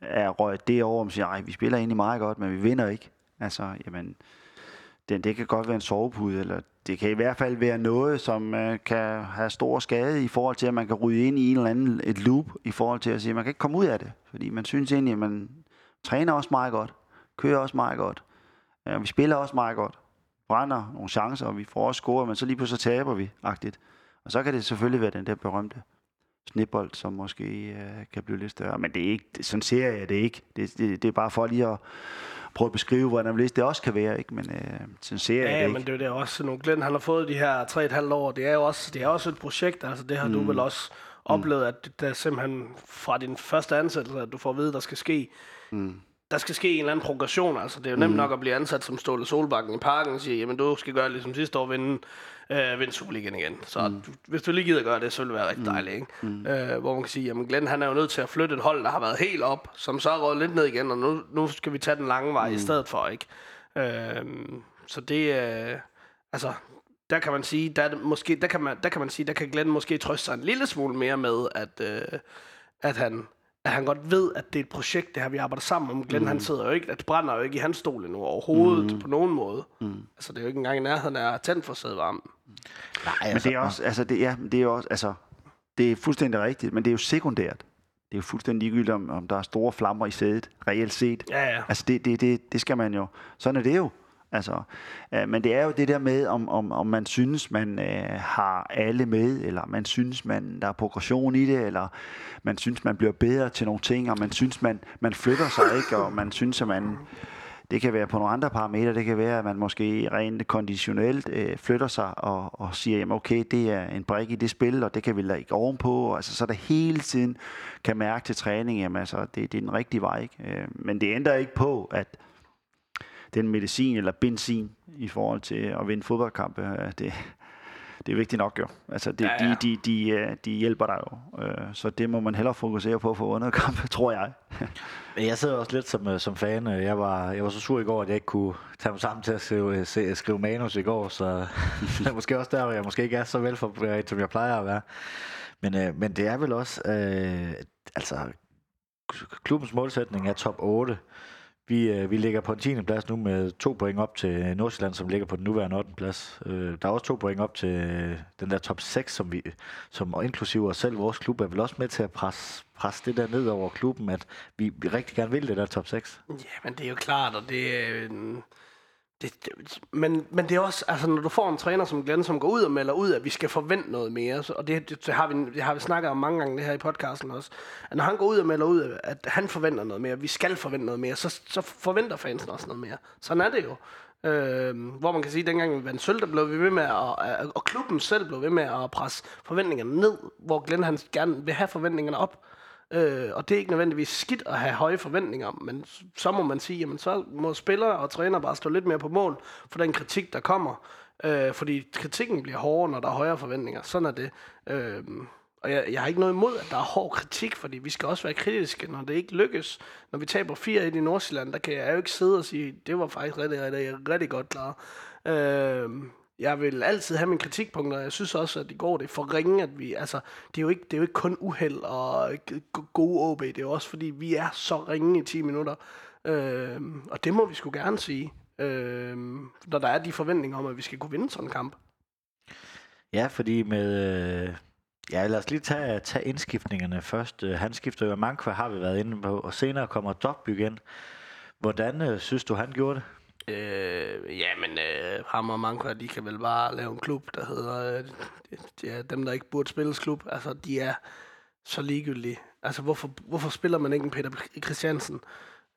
er røget det over, og man siger, vi spiller egentlig meget godt, men vi vinder ikke. Altså, jamen, den, det kan godt være en sovepude, eller det kan i hvert fald være noget, som øh, kan have stor skade i forhold til, at man kan ryge ind i en eller anden et loop, i forhold til at sige, at man kan ikke komme ud af det, fordi man synes egentlig, at man træner også meget godt, kører også meget godt, øh, vi spiller også meget godt, brænder nogle chancer, og vi får også scoret, men så lige pludselig taber vi, agtigt. Og så kan det selvfølgelig være den der berømte snibbold, som måske øh, kan blive lidt større. Men det er ikke, sådan ser jeg det ikke. Det, det, det er bare for lige at prøve at beskrive, hvordan det også kan være. Ikke? Men øh, sådan ser jeg Ja, det ja, ikke. men det er jo også. Nu Glenn, han har fået de her 3,5 år. Det er jo også, det er også et projekt. Altså, det har mm. du vel også oplevet, at det er simpelthen fra din første ansættelse, at du får at vide, der skal ske Mm. der skal ske en eller anden progression. Altså, det er jo nemt nok at blive ansat som Ståle Solbakken i parken og sige, jamen du skal gøre ligesom sidste år, vinde, øh, vinde Superligaen igen. Så mm. du, hvis du lige gider gøre det, så vil det være rigtig dejligt. Ikke? Mm. Øh, hvor man kan sige, jamen Glenn han er jo nødt til at flytte et hold, der har været helt op, som så er lidt ned igen, og nu, nu skal vi tage den lange vej mm. i stedet for. ikke. Øh, så det øh, altså, der kan man sige, der, er det måske, der, kan man, der kan man sige, der kan Glenn måske trøste sig en lille smule mere med, at, øh, at han at han godt ved, at det er et projekt, det her, vi arbejder sammen om. Glenn, mm. han sidder jo ikke, at brænder jo ikke i hans stol endnu overhovedet, mm. på nogen måde. Mm. Altså, det er jo ikke engang i nærheden af tændt for sædvarmen. Nej, Men det er også, altså, det, ja, det er også, altså, det er fuldstændig rigtigt, men det er jo sekundært. Det er jo fuldstændig ligegyldigt, om, om der er store flammer i sædet, reelt set. Ja, ja. Altså, det, det, det, det skal man jo. Sådan er det jo. Altså, øh, men det er jo det der med, om, om, om man synes, man øh, har alle med, eller man synes, man der er progression i det, eller man synes, man bliver bedre til nogle ting, og man synes, man, man flytter sig ikke, og man synes, at man... Det kan være på nogle andre parametre. Det kan være, at man måske rent konditionelt øh, flytter sig og, og siger, jamen okay, det er en brik i det spil, og det kan vi lægge ovenpå. Og, Altså, så der hele tiden kan mærke til træning, jamen altså, det, det er den rigtige vej. Ikke? Øh, men det ændrer ikke på, at den medicin eller benzin i forhold til at vinde fodboldkampe, øh, det, det er vigtigt nok jo. Altså det, Ja, ja. De, de, de, øh, de hjælper dig jo. Øh, Så det må man hellere fokusere på for vundet kampe, tror jeg. Men jeg sidder også lidt som, øh, som fan. Jeg var, jeg var så sur i går, at jeg ikke kunne tage mig sammen til at skrive, øh, se, skrive manus i går, så det er måske også der, hvor jeg måske ikke er så velforberedt, som jeg plejer at være. Men, øh, men det er vel også, øh, altså, klubbens målsætning er top 8. Vi, øh, vi ligger på en 10. plads nu med to point op til Nordsjælland, som ligger på den nuværende 8. plads. Øh, der er også to point op til øh, den der top 6, som vi, som og inklusive os selv, vores klub, er vel også med til at presse, presse det der ned over klubben, at vi, vi rigtig gerne vil det der top 6. Ja, men det er jo klart, og det, øh, det, det men, men det er også, altså når du får en træner som Glenn, som går ud og melder ud, at vi skal forvente noget mere, så, og det, det, det, har vi, det har vi snakket om mange gange det her i podcasten også, at når han går ud og melder ud, at han forventer noget mere, vi skal forvente noget mere, så, så forventer fansen også noget mere. Sådan er det jo. Øh, hvor man kan sige, at dengang vi vandt sølv, der blev vi ved med at, at- og klubben selv blev ved med at presse forventningerne ned, hvor Glenn han gerne vil have forventningerne op. Øh, og det er ikke nødvendigvis skidt at have høje forventninger, men så må man sige, jamen så må spillere og træner bare stå lidt mere på mål for den kritik, der kommer. Øh, fordi kritikken bliver hårdere, når der er højere forventninger. Sådan er det. Øh, og jeg, jeg har ikke noget imod, at der er hård kritik, fordi vi skal også være kritiske, når det ikke lykkes. Når vi taber 4-1 i Nordsjælland, der kan jeg jo ikke sidde og sige, det var faktisk rigtig, rigtig, rigtig godt klaret. Øh, jeg vil altid have mine kritikpunkter. Jeg synes også, at i går det er for ringe, at vi, altså, det er jo ikke, det er jo ikke kun uheld og gode OB, det er jo også fordi, vi er så ringe i 10 minutter. Øh, og det må vi skulle gerne sige, øh, når der er de forventninger om, at vi skal kunne vinde sådan en kamp. Ja, fordi med... Øh, ja, lad os lige tage, tage indskiftningerne først. Øh, han skifter jo Mankva, har vi været inde på, og senere kommer Dobbyg ind. Hvordan øh, synes du, han gjorde det? Øh, ja, men øh, ham og Manko, de kan vel bare lave en klub, der hedder... Øh, de er dem, der ikke burde spilles klub. Altså, de er så ligegyldige. Altså, hvorfor, hvorfor spiller man ikke en Peter Christiansen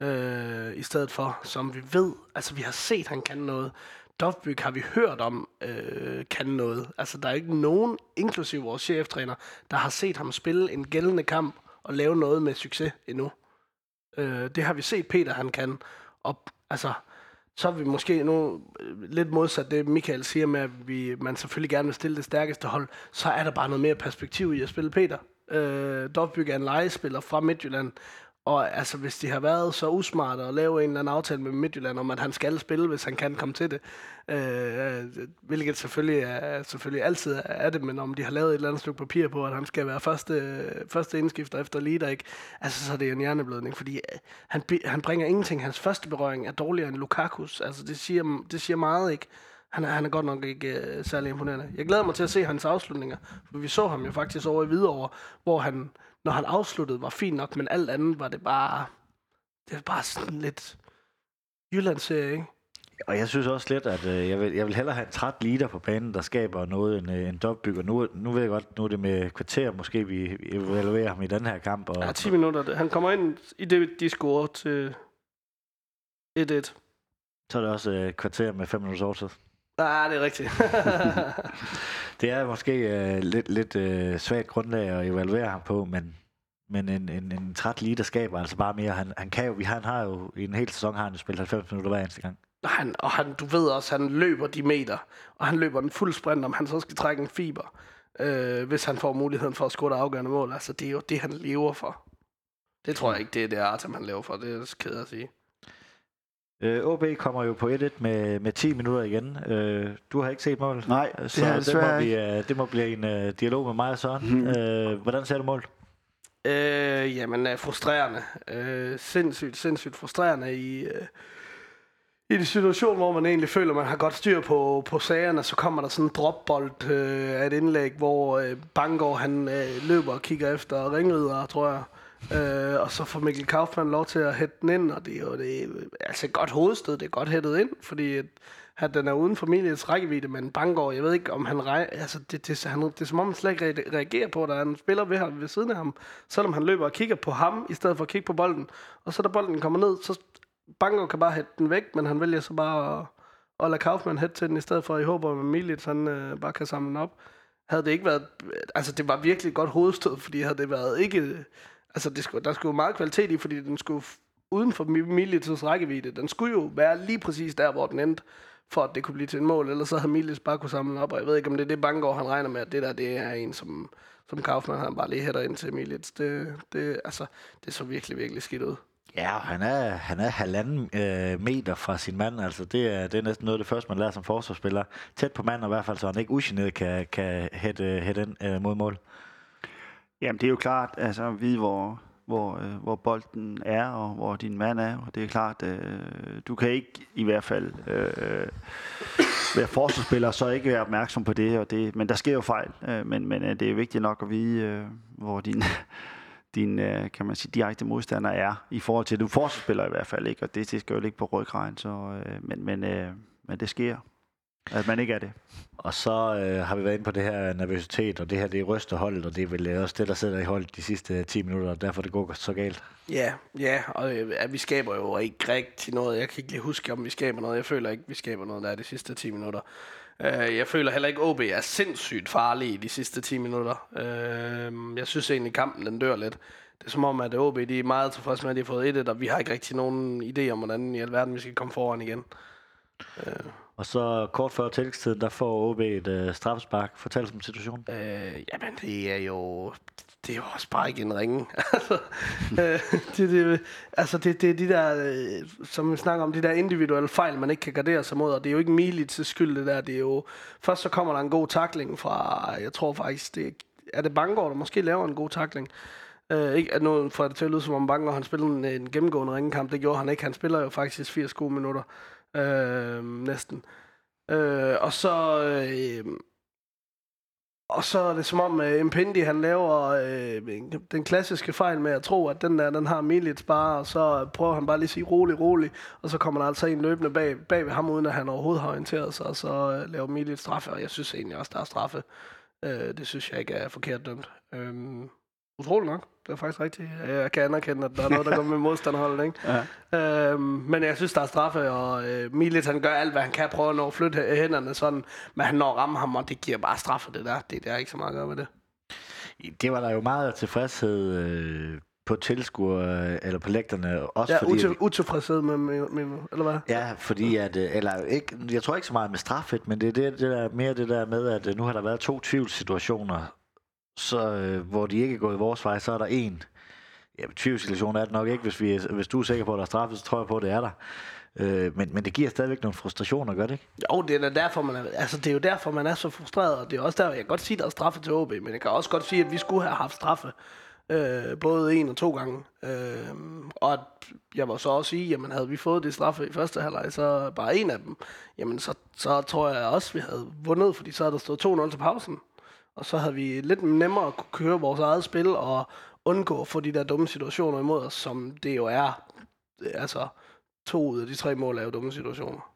øh, i stedet for, som vi ved? Altså, vi har set, han kan noget. Dovbyk har vi hørt om, øh, kan noget. Altså, der er ikke nogen, inklusive vores cheftræner, der har set ham spille en gældende kamp og lave noget med succes endnu. Øh, det har vi set Peter, han kan. Og altså, så er vi måske nu øh, lidt modsat det, Michael siger med, at vi, man selvfølgelig gerne vil stille det stærkeste hold. Så er der bare noget mere perspektiv i at spille Peter. Øh, Dovbyg er en legespiller fra Midtjylland, og altså, hvis de har været så usmarte at lave en eller anden aftale med Midtjylland om, at han skal spille, hvis han kan komme til det, øh, hvilket selvfølgelig er selvfølgelig altid er det, men om de har lavet et eller andet stykke papir på, at han skal være første, første indskifter efter Lider, ikke? Altså, så er det en hjerneblødning, fordi øh, han, han bringer ingenting. Hans første berøring er dårligere end Lukakus. Altså, det siger, det siger meget, ikke? Han er, han er godt nok ikke øh, særlig imponerende. Jeg glæder mig til at se hans afslutninger, for vi så ham jo faktisk over i Hvidovre, hvor han når han afsluttede, var fint nok, men alt andet var det bare... Det var bare sådan lidt Jylland-serie, ikke? Og jeg synes også lidt, at øh, jeg, vil, jeg vil hellere have en træt leader på banen, der skaber noget end øh, en dobbygger. Nu, nu ved jeg godt, nu er det med kvarter, måske vi evaluerer ham i den her kamp. Og, ja, 10 minutter. Han kommer ind i det, de scorer til 1-1. Så er det også øh, kvarter med 5 minutters overtid. Nej, det er rigtigt. det er måske øh, lidt, lidt øh, svagt grundlag at evaluere ham på, men, men en, en, en træt leader skaber altså bare mere. Han, han, kan jo, han har jo i en hel sæson har han jo spillet 90 minutter hver eneste gang. Han, og han, du ved også, han løber de meter, og han løber en fuld sprint, om han så skal trække en fiber, øh, hvis han får muligheden for at score det afgørende mål. Altså, det er jo det, han lever for. Det tror jeg ikke, det er det Artem, han lever for. Det er ked at sige. Øh, OB kommer jo på 1-1 med, med 10 minutter igen. Øh, du har ikke set målet? Nej, det så jeg det må, ikke. blive, det må blive en uh, dialog med mig og Søren. Mm. Øh, hvordan ser du målet? Øh, jamen, uh, frustrerende. Øh, sindssygt, sindssygt frustrerende i, uh, i de situationer, hvor man egentlig føler, man har godt styr på, på sagerne, så kommer der sådan en dropbold øh, af et indlæg, hvor øh, Bangor han øh, løber og kigger efter ringrider, tror jeg. Øh, og så får Mikkel Kaufmann lov til at hætte den ind, og det er jo det, er, altså et godt hovedstød, det er godt hættet ind, fordi at, at den er uden familiens rækkevidde, men Bangor, jeg ved ikke, om han rej, altså det, det, han, det er som om han slet ikke reagerer på, at der er en spiller ved, ham, ved siden af ham, selvom han løber og kigger på ham, i stedet for at kigge på bolden, og så da bolden kommer ned, så Bangor kan bare hætte den væk, men han vælger så bare at, at lade Kaufmann hætte til den, i stedet for, at I håber, at Milic han øh, bare kan samle den op. Havde det ikke været, altså det var virkelig et godt hovedstød, fordi havde det været ikke altså det skulle, der skulle meget kvalitet i, fordi den skulle uden for Milits rækkevidde. Den skulle jo være lige præcis der, hvor den endte, for at det kunne blive til en mål. Ellers så havde Milits bare kunne samle op, og jeg ved ikke, om det er det Bangor, han regner med, at det der, det er en, som, som Kaufmann han bare lige hætter ind til Milits. Det, det, altså, det så virkelig, virkelig skidt ud. Ja, han er, han er halvanden øh, meter fra sin mand. Altså, det er, det er næsten noget af det første, man lærer som forsvarsspiller. Tæt på manden, i hvert fald, så han ikke ugeneret kan, kan hætte, øh, hætte ind øh, mod mål. Jamen, det er jo klart, altså at vide, hvor, hvor, øh, hvor bolden er, og hvor din mand er. Og det er klart, øh, du kan ikke i hvert fald øh, være forsvarsspiller, så ikke være opmærksom på det. Og det men der sker jo fejl. Øh, men, men øh, det er vigtigt nok at vide, øh, hvor din, din øh, kan man sige, direkte modstander er, i forhold til, at du forsvarsspiller i hvert fald ikke, og det, det skal jo ligge på ryggraden. Så, øh, men, men, øh, men det sker at man ikke er det. Og så øh, har vi været inde på det her nervøsitet, og det her det er ryster holdet, og det er vel også det, der sidder i holdet de sidste 10 minutter, og derfor det går så galt. Ja, ja, og øh, at vi skaber jo ikke rigtig noget. Jeg kan ikke lige huske, om vi skaber noget. Jeg føler ikke, vi skaber noget der de sidste 10 minutter. Uh, jeg føler heller ikke, at OB er sindssygt farlig i de sidste 10 minutter. Uh, jeg synes egentlig, kampen den dør lidt. Det er som om, at OB de er meget tilfredse med, at de har fået et, og vi har ikke rigtig nogen idé om, hvordan i alverden vi skal komme foran igen. Uh. Og så kort før tillægstiden, der får OB et øh, straffespark. Fortæl os om situationen. Øh, jamen, det er jo... Det er jo også bare ikke en ringe. altså, øh, det, det, altså det, det er de der, øh, som vi snakker om, de der individuelle fejl, man ikke kan gardere sig mod, og det er jo ikke Milits til skyld, det der. Det er jo, først så kommer der en god takling fra, jeg tror faktisk, det er det Bangor, der måske laver en god takling. Øh, ikke at nu får det til at lyde som om Bangor, han spiller en, en gennemgående ringekamp. Det gjorde han ikke. Han spiller jo faktisk 80 gode minutter øh, næsten. Øh, og så, øh, Og så er det som om uh, Impendi, han laver øh, den klassiske fejl med at tro, at den der, den har Milits bare, og så prøver han bare lige at sige rolig, rolig, og så kommer der altså en løbende bag, bag ved ham, uden at han overhovedet har orienteret sig, og så øh, laver Milits straffe, og jeg synes egentlig også, der er straffe. Øh, det synes jeg ikke er forkert dømt. Øh, utroligt nok. Det er faktisk rigtigt. Jeg kan anerkende, at der er noget, der går med modstanderholdet. Ikke? Ja. Øhm, men jeg synes, der er straffe, og øh, Milic, han gør alt, hvad han kan. Prøve at nå at flytte hænderne sådan, men han når at ramme ham, og det giver bare straffe, det der. Det, der er ikke så meget at gøre med det. Det var der jo meget tilfredshed øh, på tilskuer, eller på lægterne. Også ja, fordi, util, utilfredshed med, med, med, eller hvad? Ja, fordi at, øh, eller ikke, jeg tror ikke så meget med straffet, men det er det, det der, mere det der med, at øh, nu har der været to tvivlssituationer, så øh, hvor de ikke er gået vores vej, så er der en. Ja, tvivlsituation er det nok ikke, hvis, vi, hvis du er sikker på, at der er straffet, så tror jeg på, at det er der. Øh, men, men det giver stadigvæk nogle frustrationer, gør det ikke? Jo, det er, derfor, man er, altså, det er jo derfor, man er så frustreret, og det er også der, jeg kan godt sige, at der er straffe til OB, men jeg kan også godt sige, at vi skulle have haft straffe, øh, både en og to gange. Øh, og at jeg var så også sige, jamen havde vi fået det straffe i første halvleg, så bare en af dem, jamen så, så tror jeg også, vi havde vundet, fordi så havde der stået 2-0 til pausen. Og så havde vi lidt nemmere at kunne køre vores eget spil og undgå at få de der dumme situationer imod os, som det jo er. Altså, to ud af de tre mål er jo dumme situationer.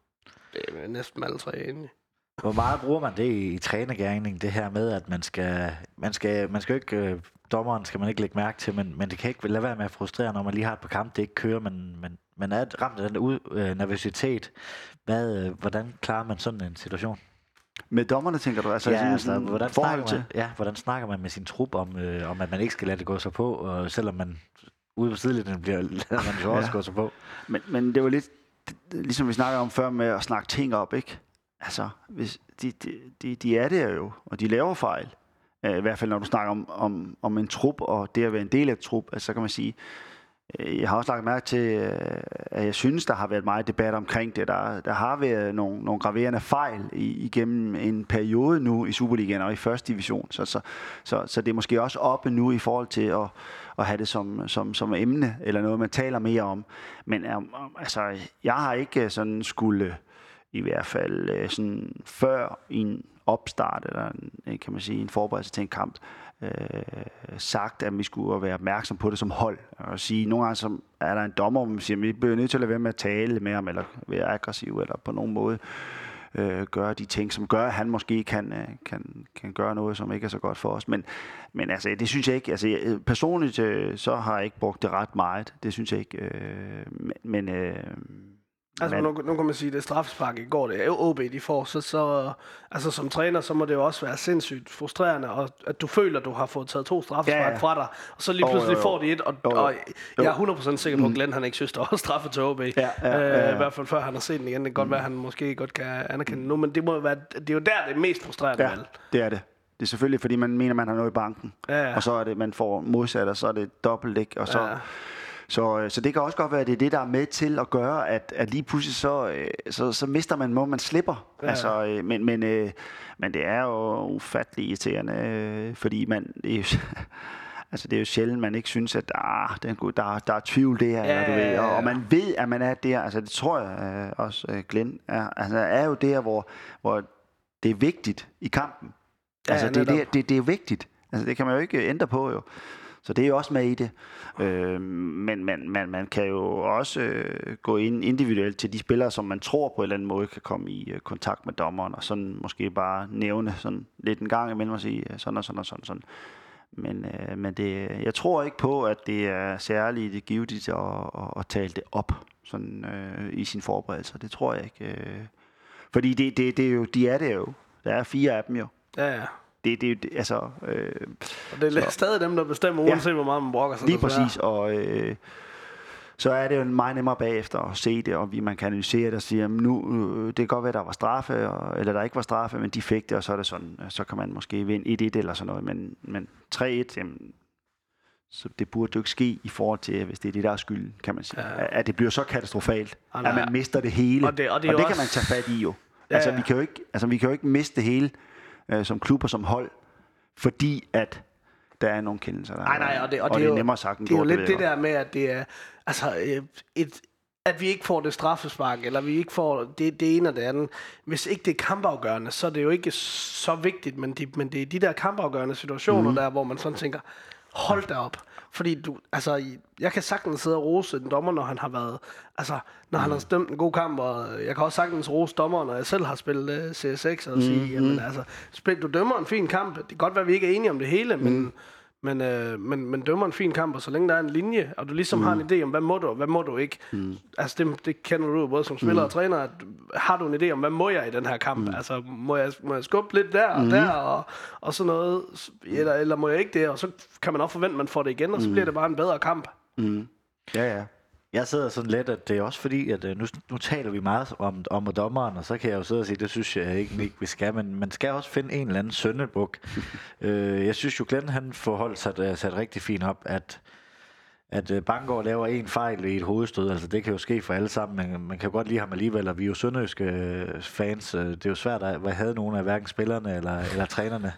Det er næsten alle tre egentlig. Hvor meget bruger man det i, i trænergærning, det her med, at man skal, man skal, man skal ikke, øh, dommeren skal man ikke lægge mærke til, men, men det kan ikke lade være med at frustrere, når man lige har et par kampe, det ikke kører, men, men man er ramt af den ud, øh, nervøsitet. Hvad, øh, hvordan klarer man sådan en situation? Med dommerne, tænker du? Altså, ja, sådan, altså, hvordan, snakker til? man, ja, hvordan snakker man med sin trup om, øh, om, at man ikke skal lade det gå sig på, og selvom man ude på sidelinjen bliver lader man jo også Ja. gå sig på. Men, men det var lidt, ligesom vi snakkede om før med at snakke ting op, ikke? Altså, hvis, de, de, de, de er der jo, og de laver fejl. Uh, I hvert fald, når du snakker om, om, om en trup, og det at være en del af et trup, altså, så kan man sige, øh, Øh, jeg har også lagt mærke til, øh, at jeg synes, der har været meget debat omkring det. Der, der har været nogle, nogle graverende fejl i, igennem en periode nu i Superligaen og i første division. Så, så, så, så det er måske også oppe nu i forhold til at, at have det som, som, som emne, eller noget, man taler mere om. Men øh, altså, jeg har ikke sådan skulle, i hvert fald sådan før i en opstart, eller en, kan man sige, en forberedelse til en kamp, øh, sagt, at vi skulle være opmærksom på det som hold. Og sige, nogle gange så er der en dommer, hvor man siger, at vi bliver nødt til at lade være med at tale med ham, eller være aggressiv, eller på nogen måde øh, gøre de ting, som gør, at han måske kan, øh, kan, kan gøre noget, som ikke er så godt for os. Men, men altså, det synes jeg ikke. Altså, jeg, øh, personligt øh, så har jeg ikke brugt det ret meget. Det synes jeg ikke. Øh, men, men øh, Altså, men- nu, nu kan man sige, at det straffespark i går, det er OB, de får, så, så altså, som træner, så må det jo også være sindssygt frustrerende, og, at du føler, at du har fået taget to straffespark Ja, ja, fra dig, og så lige pludselig jo, jo. får de et, og, Jo, jo. og jeg er Jo. 100% sikker på, at Glenn han ikke synes, der var straffe til OB. Ja, ja, ja, ja. Øh, I hvert fald før han har set den igen. Det kan godt være, at han måske godt kan anerkende nu, men det, må være, det er jo der, det er mest frustrerende. Ja, vel? det er det. Det er selvfølgelig, fordi man mener, man har noget i banken. Ja, ja. Og så er det, man får modsat, og så er det dobbelt, ikke? Og så, Ja. Så, øh, så det kan også godt være, at det er det, der er med til at gøre, at, at lige pludselig så, øh, så, så mister man, må man slipper. Ja. Altså, øh, men, men, men det er jo ufattelig irriterende, fordi man... Det er jo, Altså, det er jo sjældent, man ikke synes, at ah, den, der, der er tvivl der, Ja, eller du ved, ja, og, ja. og man ved, at man er der. Altså, det tror jeg øh, også, øh, Glenn er. Altså, er jo der, hvor, hvor det er vigtigt i kampen. Ja, altså, det, er netop. det, det, det er vigtigt. Altså, det kan man jo ikke ændre på, jo. Så det er jo også med i det. Øh, men man, man, man kan jo også øh, gå ind individuelt til de spillere, som man tror på en eller anden måde kan komme i øh, kontakt med dommeren, og sådan måske bare nævne sådan lidt en gang imellem og sige øh, sådan og sådan og sådan. sådan. Men, øh, men det, jeg tror ikke på, at det er særligt givetigt at, at, at tale det op sådan, øh, i sin forberedelse. Det tror jeg ikke. Øh. Fordi det, det, det er jo, de er det jo. Der er fire af dem jo. Ja, ja. Det, det, er det, altså, øh, Og det er Så- stadig dem, der bestemmer, Ja. uanset hvor meget man brokker sig. Lige præcis, og øh, så er det jo meget nemmere bagefter at se det, og vi, man kan analysere det og sige, at nu, øh, det kan godt være, at der var straffe, og, eller der ikke var straffe, men de fik det, og så er det sådan, øh, så kan man måske vinde 1-1 eller sådan noget, men, men 3-1, jamen, så det burde jo ikke ske i forhold til, hvis det er det, der er skylden, kan man sige. Ja. Ja. At det bliver så katastrofalt, Ah, at man mister det hele. Og det- og det og det kan også- man tage fat i jo. Ja, altså, ja. vi kan jo ikke, altså, vi kan jo ikke miste det hele øh, som klub og som hold, fordi at der er nogle kendelser. Der Nej, nej, og det, og og det, det er jo, nemmere sagt end Det er jo lidt det der med, at det er altså, øh, et, at vi ikke får det straffespark, eller vi ikke får det, det ene og det andet. Hvis ikke det er kampafgørende, så er det jo ikke så vigtigt, men, de, men det er de der kampafgørende situationer mm. der, hvor man sådan tænker, hold da op. Fordi du, altså, jeg kan sagtens sidde og rose den dommer, når han har været, altså, når mm. han har stemt en god kamp, og jeg kan også sagtens rose dommer, når jeg selv har spillet uh, CS6, og sige, mm. jamen altså, spil, du dømmer en fin kamp. Det kan godt være, at vi ikke er enige om det hele, mm. men men, øh, men, men dømmer en fin kamp, og så længe der er en linje, og du ligesom mm. har en idé om, hvad må du, og hvad må du ikke. Mm. Altså det, det kender du både som spiller mm. og træner, at har du en idé om, hvad må jeg i den her kamp? Mm. Altså må jeg, må jeg skubbe lidt der og mm. der, og, og sådan noget, eller, eller må jeg ikke det? Og så kan man også forvente, at man får det igen, og så mm. bliver det bare en bedre kamp. Mm. Ja, ja. Jeg sidder sådan lidt, at det er også fordi, at øh, nu, nu taler vi meget om, om dommeren, og så kan jeg jo sidde og sige, det synes jeg ikke, ikke vi skal, men man skal også finde en eller anden søndebuk. øh, jeg synes jo, Glenn han forholdt sig sat rigtig fint op, at at øh, Bangor laver en fejl i et hovedstød, altså det kan jo ske for alle sammen, men man kan jo godt lide ham alligevel, og vi er jo sønderjyske fans, det er jo svært at have nogen af hverken spillerne eller, eller trænerne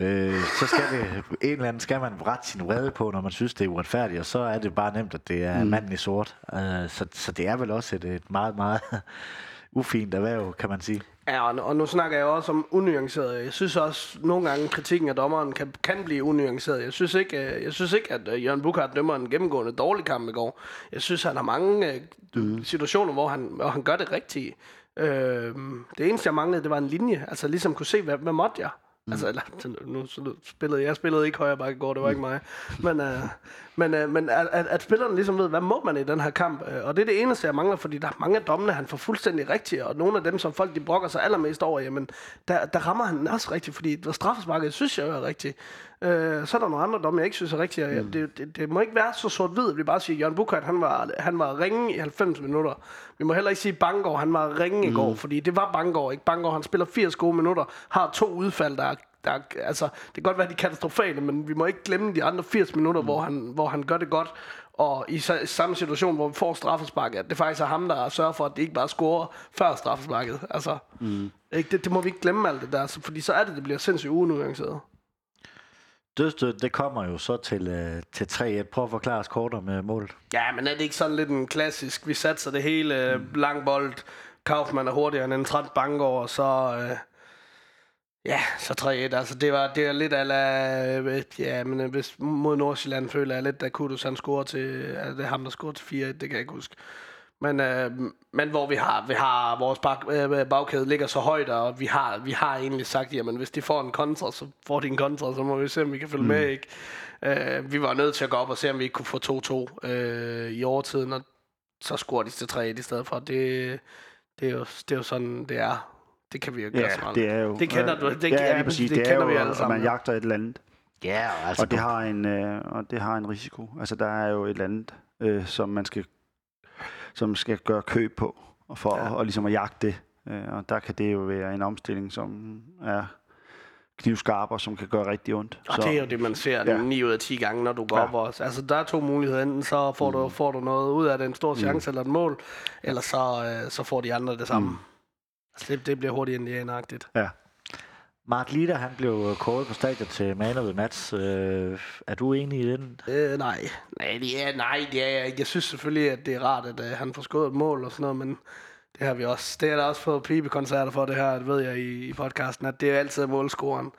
øh, så skal det, en eller anden skal man rette sin vrede på, når man synes, det er uretfærdigt, og så er det bare nemt, at det er mm. manden i sort. Uh, så, så det er vel også et, et meget, meget ufint erhverv, kan man sige. Ja, og, og nu snakker jeg også om unuanceret. Jeg synes også, nogle gange kritikken af dommeren kan, kan blive unuanceret. Jeg synes ikke, øh, jeg synes ikke at uh, Jørgen Bukhardt dømmer en gennemgående dårlig kamp i går. Jeg synes, han har mange uh, mm. situationer, hvor han, hvor han gør det rigtige. Uh, det eneste, jeg manglede, det var en linje. Altså ligesom kunne se, hvad, hvad måtte jeg? Mm. Altså, eller, nu, spillede jeg spillede ikke højre bakke går, det var ikke mig. Men, uh, men, uh, men at, at, spilleren ligesom ved, hvad må man i den her kamp? Uh, og det er det eneste, jeg mangler, fordi der er mange af dommene, han får fuldstændig rigtigt, og nogle af dem, som folk de brokker sig allermest over, jamen, der, der rammer han også rigtigt, fordi straffesparket synes jeg er rigtigt. Uh, så er der nogle andre domme, jeg ikke synes er rigtige. Mm. Det, det, det, må ikke være så sort-hvid, at vi bare siger, at Jørgen Bukhardt, han var, han var ringe i 90 minutter. Vi må heller ikke sige, at Bangor, han var ringe mm. i går, fordi det var Bangor, ikke? Bangor, han spiller 80 gode minutter, har to udfald, der er der, altså, det kan godt være, de er katastrofale, men vi må ikke glemme de andre 80 minutter, mm. hvor, han, hvor han gør det godt. Og i samme situation, hvor vi får straffesparket, at det faktisk er ham, der sørger for, at det ikke bare scorer før straffesparket. Altså, mm. ikke, det, det, må vi ikke glemme alt det der, fordi så er det, det bliver sindssygt unuanceret. Dødstød, det kommer jo så til, øh, til 3-1. Prøv at forklare os kortere med målet. Ja, men er det ikke sådan lidt en klassisk, vi satser det hele, mm. lang bold, Kaufmann er hurtigere end en træt Bangor, og så... Øh, Ja, så 3-1. Altså, det var, det var lidt ala, øh, ja, men øh, hvis mod Nordsjælland føler jeg lidt, at Kudus han scorer til, altså, det er ham, der scorer til 4-1, det kan jeg ikke huske. Men, øh, men hvor vi har, vi har vores bag, øh, bagkæde ligger så højt, og vi har, vi har egentlig sagt, jamen hvis de får en kontra, så får de en kontra, så må vi se, om vi kan følge mm. med. Ikke? Øh, vi var nødt til at gå op og se, om vi ikke kunne få 2-2 øh, i overtiden, og så scorer de til 3-1 i stedet for. Det, det, er jo, det er jo sådan, det er. Det kan vi jo gøre ja, så meget. det er jo... Det kender du. Det, det, er, præcis, det, det kender jo, vi alle sammen. man jagter et eller andet. Ja, altså... Og det, har en, øh, og det har en risiko. Altså, der er jo et eller andet, øh, som man skal, som skal gøre køb på, og for ja. og, og ligesom at jagte det. Øh, og der kan det jo være en omstilling, som er knivskarp og som kan gøre rigtig ondt. Og så, det er jo det, man ser ja. 9 ud af 10 gange, når du går ja. op også. Altså, der er to muligheder. Enten så får, mm. du, får du noget ud af det, en stor mm. chance mm. eller et mål, eller så, øh, så får de andre det samme. Mm. Altså, det, det bliver hurtigt indianeragtigt. Ja. Mark Lider, han blev øh, kåret på stadion til man of the match. Øh, er du enig i den? Øh, nej. Nej, det er, nej, det er jeg Jeg synes selvfølgelig, at det er rart, at uh, han får skåret et mål og sådan noget, men det har vi også. Det har der også fået pibekoncerter for det her, det ved jeg i, i podcasten, at det er altid målscoren.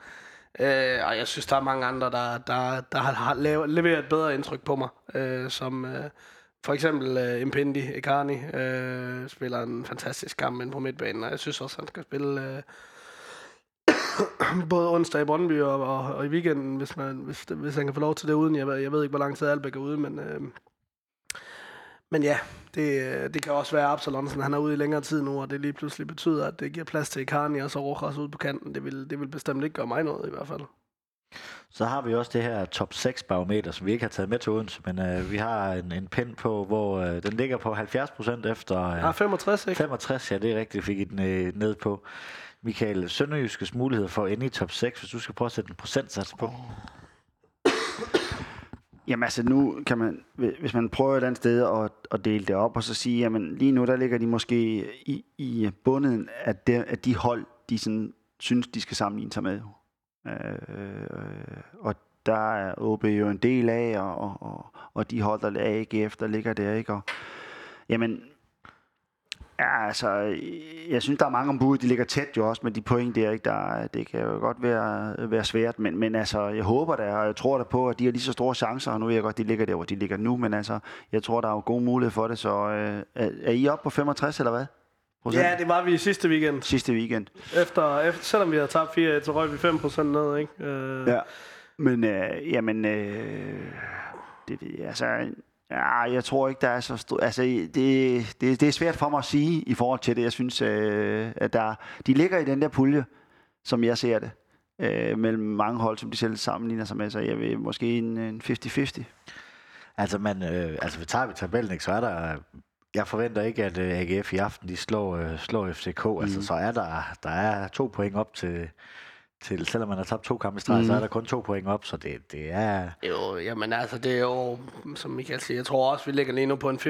Øh, og jeg synes, der er mange andre, der, der, der har leveret et bedre indtryk på mig, øh, som, øh, for eksempel øh, uh, Impendi Ekani uh, spiller en fantastisk kamp ind på midtbanen, og jeg synes også, han skal spille uh, både onsdag i Brøndby og, og, og, i weekenden, hvis, man, hvis, hvis han kan få lov til det uden. Jeg, jeg ved ikke, hvor lang tid Albeck er ude, men, uh, men ja, det, det kan også være Absalonsen, han er ude i længere tid nu, og det lige pludselig betyder, at det giver plads til Ekani og så Rojas ud på kanten. Det vil, det vil bestemt ikke gøre mig noget i hvert fald. Så har vi også det her top 6 barometer, som vi ikke har taget med til Odense, men øh, vi har en, en pind på, hvor øh, den ligger på 70 procent efter... Øh, ah, 65, ikke? 65, ja, det er rigtigt, fik I den øh, ned på. Michael, Sønderjyskes mulighed for at ende i top 6, hvis du skal prøve at sætte en procentsats på. Jamen altså nu kan man, hvis man prøver et andet sted at, at dele det op, og så sige, jamen lige nu der ligger de måske i, i bunden af, det, af de hold, de sådan, synes, de skal sammenligne sig med. Øh, og der er OB jo en del af, og, og, og de hold, der AGF, der ligger der, ikke? Og Jamen, ja, altså, jeg synes, der er mange ombud, de ligger tæt jo også med de point der, ikke? Der, det kan jo godt være, være svært, men, men altså, jeg håber da, og jeg tror da på, at de har lige så store chancer, og nu ved jeg godt, de ligger der, hvor de ligger nu, men altså, jeg tror, der er jo god mulighed for det, så øh, er, er I oppe på 65, eller hvad? Procent? Ja, det var vi sidste weekend. Sidste weekend. Efter, efter, selvom vi havde tabt 4 så røg vi 5% ned, ikke? Øh, Ja. Men, øh, jamen, øh, det ved jeg, altså, ja, jeg tror ikke, der er så stor, altså, det, det, det er svært for mig at sige i forhold til det. Jeg synes, øh, at der, de ligger i den der pulje, som jeg ser det, øh, mellem mange hold, som de selv sammenligner sig med, så jeg vil måske en, en 50-50. Altså, man, øh, altså, tager vi tabellen, ikke, så er der... Jeg forventer ikke, at øh, AGF i aften de slår, øh, slår FCK. Mm. Altså, så er der, der er to point op til, til selvom man har tabt to kampe i streg, mm. så er der kun to point op, så det, det er... Jo, jamen altså, det er jo, som Michael siger, jeg tror også, vi ligger lige nu på en 50-50.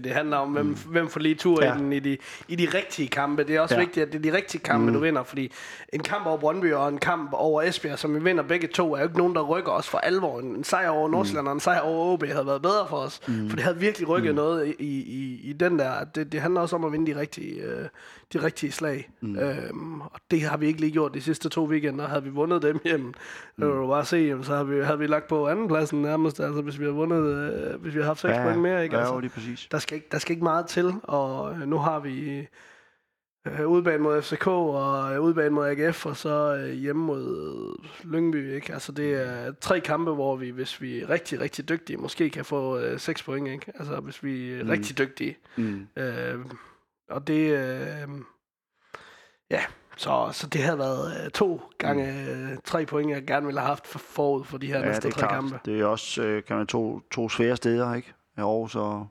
Det handler om, hvem, hvem får lige tur Ja. i, den, i, de, i de rigtige kampe. Det er også Ja. vigtigt, at det er de rigtige kampe, mm. du vinder, fordi en kamp over Brøndby og en kamp over Esbjerg, som vi vinder begge to, er jo ikke nogen, der rykker os for alvor. En sejr over Nordsjælland og en sejr over OB havde været bedre for os, mm. for det havde virkelig rykket mm. noget i, i, i den der. Det, det handler også om at vinde de rigtige, øh, de rigtige slag. Mm. Øhm, og det har vi ikke lige gjort de sidste to weekender. Havde vi vundet dem hjem, mm. det du bare se, jamen, så havde vi, havde vi lagt på andenpladsen nærmest, altså hvis vi havde vundet, øh, hvis vi havde haft seks point mere. Ikke? Ja, Altså, lige præcis. der, skal ikke, der skal ikke meget til, og øh, nu har vi øh, udebane mod FCK og øh, udebane mod AGF, og så øh, hjemme mod Lyngby. Ikke? Altså det er tre kampe, hvor vi, hvis vi er rigtig, rigtig dygtige, måske kan få øh, seks point. Ikke? Altså hvis vi er mm. rigtig dygtige. Mm. Øh, og det... Øh, ja, så, så det havde været øh, to gange øh, tre point, jeg gerne ville have haft for, forud for de her Ja, næste tre klart. kampe. Det er også, øh, kan man to, to svære steder, ikke? Aarhus og,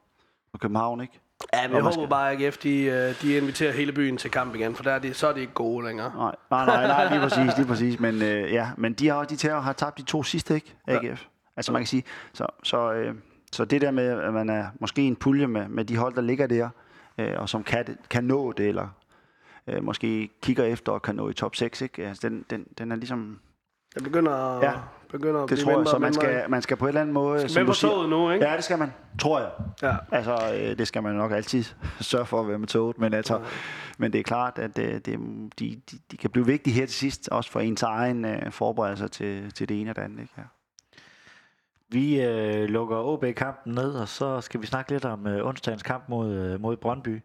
og København, ikke? Ja, men jeg håber skal- bare, at AGF de, de inviterer hele byen til kamp igen, for der er de, så er de ikke gode længere. Nej, nej, nej, nej lige præcis, lige præcis. Men, øh, ja, men de har, de tager, har tabt de to sidste, ikke? AGF. Ja. Altså man kan sige, så, så, øh, så det der med, at man er måske en pulje med, med de hold, der ligger der, øh, og som kan, kan nå det, eller øh, måske kigger efter og kan nå i top 6, ikke? Altså, den, den, den er ligesom, Det begynder, at- Ja, begynder at det blive tror jeg, så man skal, man skal på en eller anden måde, Skal som med på siger, toget nu, ikke? Ja, det skal man, tror jeg. Ja. Altså, øh, det skal man nok altid sørge for at være med toget, men, altså, men det er klart, at øh, det, de, de, de kan blive vigtige her til sidst, også for ens egen øh, forberedelse til, til det ene og det andet. Ikke? Ja. Vi øh, lukker OB-kampen ned, og så skal vi snakke lidt om øh, onsdagens kamp mod, øh, mod Brøndby.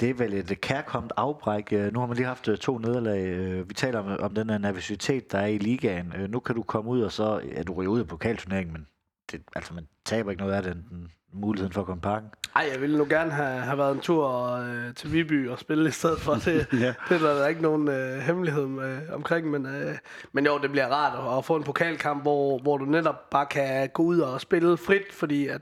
Det er vel et kærkomt afbræk. Øh, Nu har man lige haft øh, to nederlag. Øh, Vi taler om, om den her nervøsitet, der er i ligaen. Nu kan du komme ud, og så ja, du ryger ud af pokalturneringen, men det, altså, man taber ikke noget af den, den muligheden for at komme i parken. Ej, jeg ville nu gerne have, have været en tur øh, til Viby og spille i stedet for det. Ja. Det er der ikke nogen øh, hemmelighed med, omkring, men, øh, men jo, det bliver rart at, at få en pokalkamp, hvor, hvor du netop bare kan gå ud og spille frit, fordi at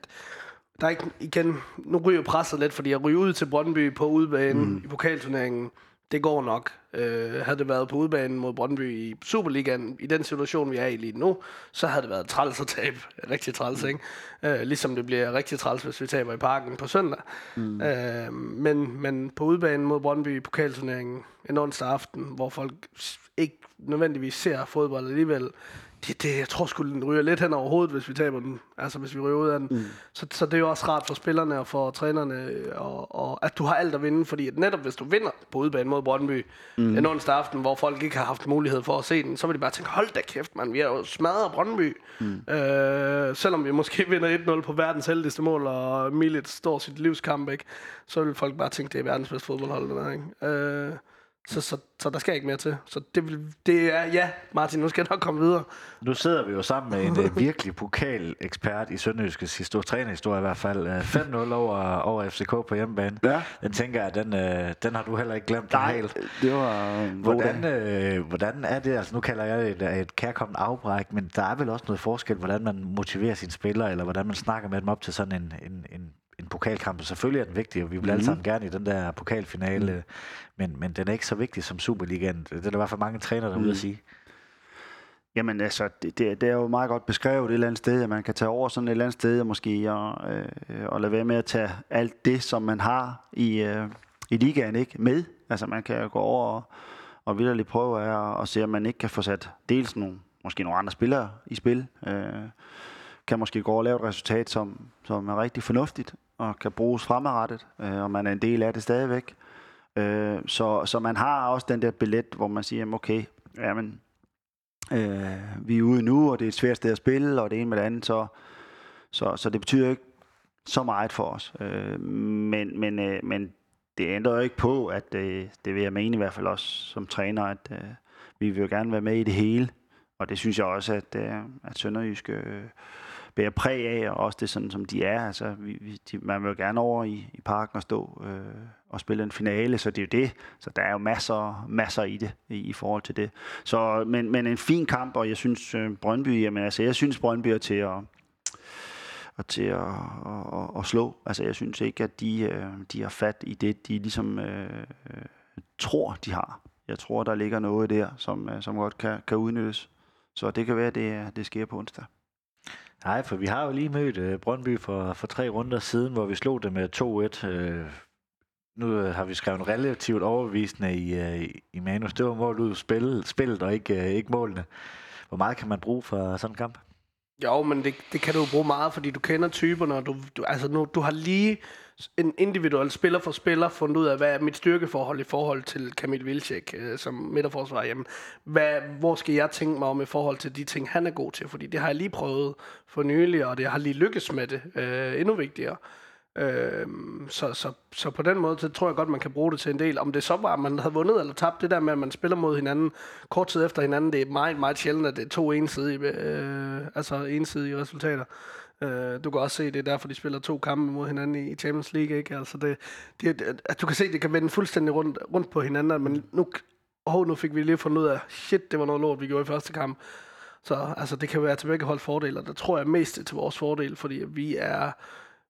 der er ikke, igen, nu ryger presset lidt, fordi at ryge ud til Brøndby på udebanen mm. i pokalturneringen, det går nok. Øh, havde det været på udebanen mod Brøndby i Superligaen, i den situation, vi er i lige nu, så havde det været træls at tabe. Rigtig træls, ikke? Øh, ligesom det bliver rigtig træls, hvis vi taber i parken på søndag. Mm. Øh, men, men på udebanen mod Brøndby i pokalturneringen en onsdag aften, hvor folk ikke nødvendigvis ser fodbold alligevel, det, det, jeg tror sgu, den ryger lidt hen over hovedet, hvis vi taber den. Altså, hvis vi ryger ud af den. Mm. Så, så det er jo også rart for spillerne og for trænerne, og, og at du har alt at vinde, fordi at netop hvis du vinder på udebane mod Brøndby mm. en onsdag aften, hvor folk ikke har haft mulighed for at se den, så vil de bare tænke, hold da kæft, man, vi har jo smadret Brøndby. Mm. Øh, selvom vi måske vinder 1-0 på verdens heldigste mål, og Milic står sit livskamp, ikke? så vil folk bare tænke, det er verdens bedste fodboldhold, det der, ikke? Øh, så, så, så der skal ikke mere til. Så det, vil- det er, ja, Martin, nu skal jeg nok komme videre. Nu sidder vi jo sammen med en øh, virkelig pokalekspert i Sønderjyskes historie, trænerhistorie i hvert fald. Øh, 5-0 over, over FCK på hjemmebane. Ja. Den tænker jeg, den, øh, den har du heller ikke glemt Nej, helt. det var Hvordan, øh, hvordan er det, altså nu kalder jeg det et, et kærkommet afbræk, men der er vel også noget forskel, hvordan man motiverer sine spillere, eller hvordan man snakker med dem op til sådan en, en, en, en pokalkamp. Selvfølgelig er den vigtig, og vi vil mm. alle sammen gerne i den der pokalfinale, mm. men, men den er ikke så vigtig som Superligaen. Det er der i hvert fald mange trænere, der er ude at sige. Jamen altså, det, det, det er jo meget godt beskrevet et eller andet sted, at man kan tage over sådan et eller andet sted, og måske og, øh, og lade være med at tage alt det, som man har i, øh, i ligaen, ikke med. Altså man kan jo gå over og, og vildt prøve at, og se, om man ikke kan få sat dels nogle, måske nogle andre spillere i spil. Øh, kan måske gå og lave et resultat, som, som er rigtig fornuftigt og kan bruges fremadrettet, øh, og man er en del af det stadigvæk. Øh, så, så man har også den der billet, hvor man siger, okay, jamen, øh, vi er ude nu, og det er et svært sted at spille, og det ene med det andet, så, så, så det betyder ikke så meget for os. Øh, men, men, øh, men det ændrer jo ikke på, at øh, det vil jeg mene i hvert fald også som træner, at øh, vi vil jo gerne være med i det hele. Og det synes jeg også, at, øh, at Sønderjyske øh, bærer præg af, og også det sådan, som de er. Altså, vi, vi, de, man vil jo gerne over i, i parken og stå øh, og spille en finale, så det er jo det. Så der er jo masser, masser i det, i, i forhold til det. Så, men, men en fin kamp, og jeg synes, øh, Brøndby, jamen altså, jeg synes, Brøndby er til at, og til at, at, at slå. Altså, jeg synes ikke, at de, øh, de har fat i det, de ligesom øh, øh, tror, de har. Jeg tror, der ligger noget der, som, øh, som godt kan, kan udnyttes. Så det kan være, at det, det sker på onsdag. Nej, for vi har jo lige mødt øh, Brøndby for, for tre runder siden, hvor vi slog det med 2-1. Øh, nu øh, har vi skrevet relativt overbevisende i, øh, i manus. Det var målet ud spillet, spillet og ikke, øh, ikke målene. Hvor meget kan man bruge for sådan en kamp? Jo, men det, det kan du jo bruge meget, fordi du kender typerne, og du, du, altså nu, du har lige en individuel spiller for spiller fundet ud af, hvad er mit styrkeforhold i forhold til Kamil Vilcek øh, som midterforsvar. hjemme. hvad, hvor skal jeg tænke mig om i forhold til de ting, han er god til? Fordi det har jeg lige prøvet for nylig, og det har lige lykkes med det. Øh, endnu vigtigere. Øh, så, så, så på den måde, så tror jeg godt, man kan bruge det til en del. Om det så var, at man havde vundet eller tabt, det der med, at man spiller mod hinanden kort tid efter hinanden, det er meget, meget sjældent, at det er to ensidige, øh, altså ensidige resultater. Øh, du kan også se, det er derfor, de spiller to kampe mod hinanden i Champions League. Ikke? Altså det, det, at du kan se, det kan vende fuldstændig rundt, rundt på hinanden, men nu, oh, nu fik vi lige fundet ud af, shit, det var noget lort, vi gjorde i første kamp. Så altså, det kan være til begge hold fordele, og der tror jeg mest til vores fordel, fordi vi er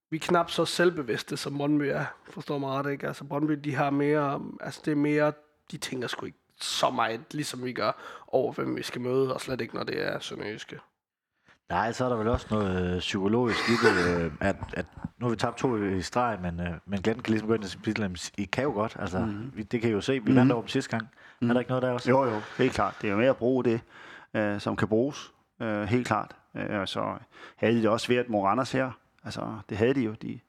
vi er knap så selvbevidste, som Brøndby er, forstår mig ret, ikke? Altså Brøndby, de har mere, altså det er mere, de tænker sgu ikke så meget, ligesom vi gør, over hvem vi skal møde, og slet ikke, når det er sønderjyske. Nej, så er der vel også noget øh, psykologisk i det, øh, at, at nu har vi tabt to i streg, men, øh, men Glenn kan ligesom gå ind og sige, I kan jo godt. Altså, mm-hmm. vi, det kan I jo se. Vi mm-hmm. vandt over dem sidste gang. Mm-hmm. Er der ikke noget der også? Jo, jo, helt klart. Det er jo mere at bruge det, øh, som kan bruges. Øh, helt klart. Øh, så havde de det også svært mod Randers her. Altså, det havde de jo. De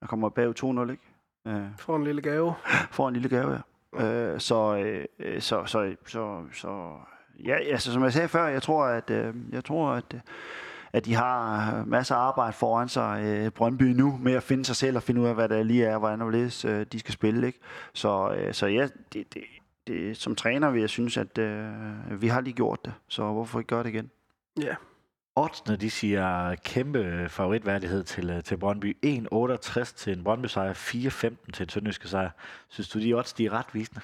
der kommer bag 2-0, ikke? Øh, får en lille gave. Får en lille gave, ja. Øh, så, øh, så, så, så, så, ja, altså, som jeg sagde før, jeg tror, at, øh, jeg tror, at, at de har masser af arbejde foran sig, øh, Brøndby nu, med at finde sig selv og finde ud af, hvad der lige er, hvordan og øh, de skal spille, ikke? Så, øh, så ja, det, det, det, som træner vil jeg synes, at øh, vi har lige gjort det, så hvorfor ikke gøre det igen? Ja, Oddsene, de siger kæmpe favoritværdighed til, øh, til Brøndby. 1,68 til en Brøndby sejr, 4,15 til en Sønderjyske sejr. Synes du, de odds de er retvisende?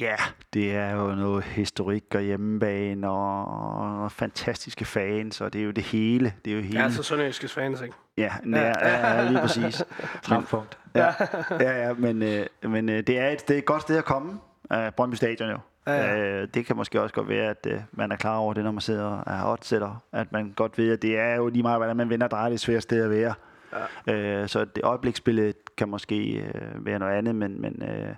Ja, det er jo noget historik og hjemmebane og, fantastiske fans, og det er jo det hele. Det er jo hele. Ja, altså Sønderjyske fans, ikke? Ja, nær, ja. ja, lige præcis. Træfpunkt. Ja, ja, ja, men, øh, men øh, det, er et, det er et godt sted at komme, Brøndby Stadion jo. Ja, ja. Øh, det kan måske også godt være, at øh, man er klar over det, når man sidder og er oddsætter. At man godt ved, at det er jo lige meget, hvordan man vender og drejer det svære sted at være. Ja. Øh, så det øjebliksbillede kan måske øh, være noget andet, men, men øh,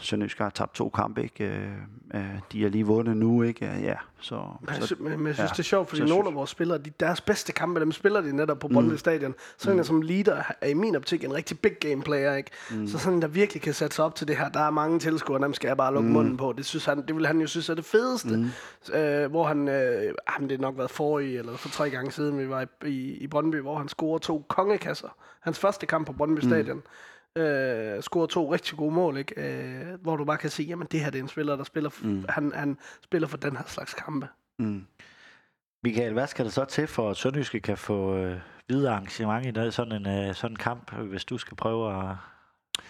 Sønderjysk har tabt to kampe, ikke? Øh, øh, de har lige vundet nu, ikke? Ja, så, men, så, men, men jeg synes, ja, det er sjovt, fordi nogle af vores spillere, de, deres bedste kampe, dem spiller de netop på Brøndby mm. Stadion. Sådan mm. som leader er i min optik en rigtig big game player, ikke? Mm. Så sådan der virkelig kan sætte sig op til det her. Der er mange tilskuere, dem skal jeg bare lukke mm. munden på. Det, synes han, det vil han jo synes er det fedeste. Mm. Øh, hvor han, øh, jamen, det har nok været for i, eller for tre gange siden, vi var i, i, i Brøndby, hvor han scorer to kongekasser. Hans første kamp på Brøndby mm. Øh, scorer to rigtig gode mål, ikke? Øh, hvor du bare kan se, jamen det her det er en spiller, der spiller, mm. han, han spiller for den her slags kampe. Mm. Michael, hvad skal der så til for, at Sønderjyske kan få øh, videre arrangement i sådan en øh, sådan en kamp, hvis du skal prøve at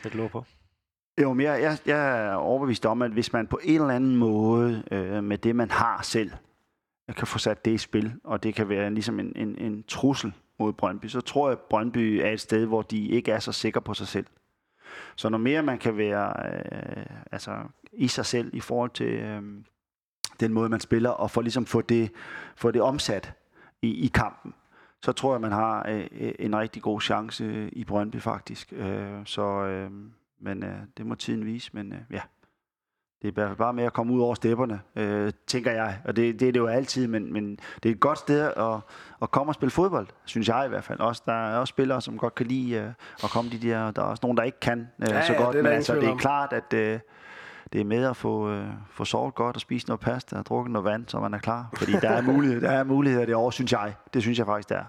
sætte lov på? Jo, men jeg, jeg, jeg er overbevist om, at hvis man på en eller anden måde øh, med det, man har selv, kan få sat det i spil, og det kan være ligesom en, en, en trussel mod Brøndby, så tror jeg, at Brøndby er et sted, hvor de ikke er så sikre på sig selv. Så når mere man kan være øh, altså, i sig selv i forhold til øh, den måde, man spiller, og for ligesom få det, få det omsat i, i kampen, så tror jeg, man har øh, en rigtig god chance i Brøndby faktisk. Øh, så, øh, men øh, det må tiden vise, men øh, ja det er bare med at komme ud over stepperne, øh, tænker jeg. Og det, det er det jo altid, men, men det er et godt sted at, at komme og spille fodbold, synes jeg i hvert fald. Også, der er også spillere, som godt kan lide øh, at komme de der. Der er også nogen, der ikke kan øh, Ja, så ja, godt, det men altså, det er om. klart, at øh, det er med at få, øh, få sovet godt og spise noget pasta og drukke noget vand, så man er klar. Fordi der er mulighed, der er muligheder det år, synes jeg. Det synes jeg faktisk, der er.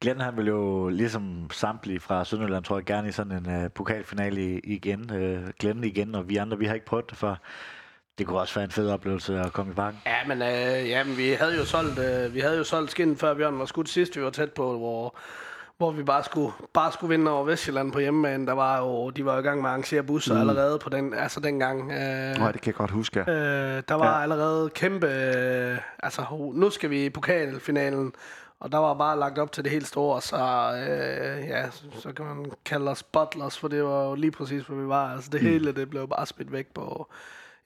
Glenn han vil jo ligesom samtlige fra Sønderjylland, tror jeg, gerne i sådan en uh, pokalfinale i- igen. Uh, Glenn igen, og vi andre, vi har ikke prøvet det før. Det kunne også være en fed oplevelse at komme i parken. Ja, men, øh, ja, men vi havde jo solgt, øh, vi havde jo solgt skinnen, før Bjørn var skudt sidst, vi var tæt på, hvor, hvor vi bare skulle, bare skulle vinde over Vestjylland på hjemmebane. Der var jo, de var jo i gang med at arrangere busser mm. allerede på den, altså dengang. Øh, Nå, det kan jeg godt huske. Øh, der var Ja. allerede kæmpe... Øh, altså, nu skal vi i pokalfinalen, og der var bare lagt op til det helt store, så øh, ja, så, kan man kalde os butlers, for det var jo lige præcis, hvor vi var. Altså, det mm. hele, det blev bare smidt væk på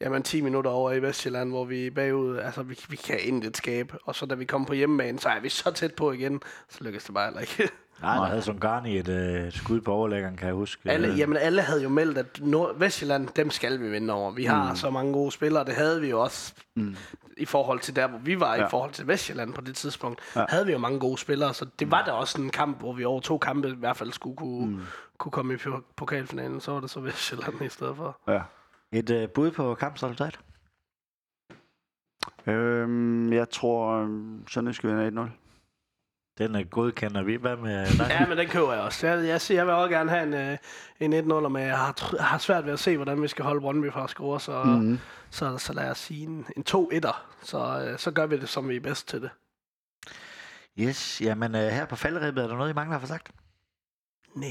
jamen, 10 minutter over i Vestjylland, hvor vi er bagud, altså, vi, vi kan intet skabe. Og så da vi kom på hjemmebane, så er vi så tæt på igen, så lykkedes det bare heller ikke. Nej, der havde sådan Garni et uh, skud på overlæggeren, kan jeg huske. Alle, jamen, alle havde jo meldt, at Nord- Vestjylland, dem skal vi vinde over. Vi har mm. så mange gode spillere, det havde vi jo også mm. I forhold til der, hvor vi var, ja. I forhold til Vestjylland på det tidspunkt. Ja. Havde vi jo mange gode spillere, så det var da også en kamp, hvor vi over to kampe i hvert fald skulle kunne, mm. kunne komme i po- pokalfinalen. Så var det så Vestjylland i stedet for. ja. Et uh, bud på kampsresultat? Øhm, jeg tror, øhm, Sønderjysk vinder 1-0. Den er godkender vi. Hvad med dig? Ja, men den køber jeg også. Jeg, jeg, siger, jeg vil også gerne have en, øh, en 1-0, men jeg har, har svært ved at se, hvordan vi skal holde Brøndby fra at score, så, mm. så, så lad os sige en, en 2-1'er. Så, øh, så gør vi det, som vi er bedst til det. Yes, jamen uh, her på faldrebet, er der noget, I mangler at få sagt? Nej,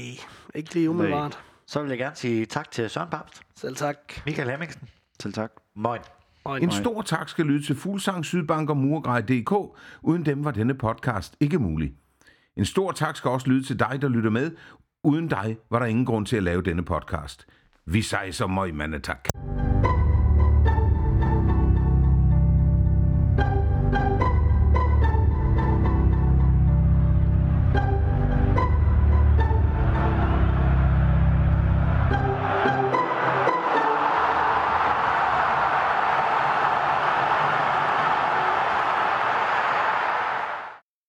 ikke lige umiddelbart. Så vil jeg gerne sige tak til Søren Papst, Selv tak. Michael Hemmingsen, Selv tak. Moin. Og En stor tak skal lyde til Fuglsang, Sydbank og Murgrej.dk. Uden dem var denne podcast ikke mulig. En stor tak skal også lyde til dig, der lytter med. Uden dig var der ingen grund til at lave denne podcast. Vi sejser møg, mandetak.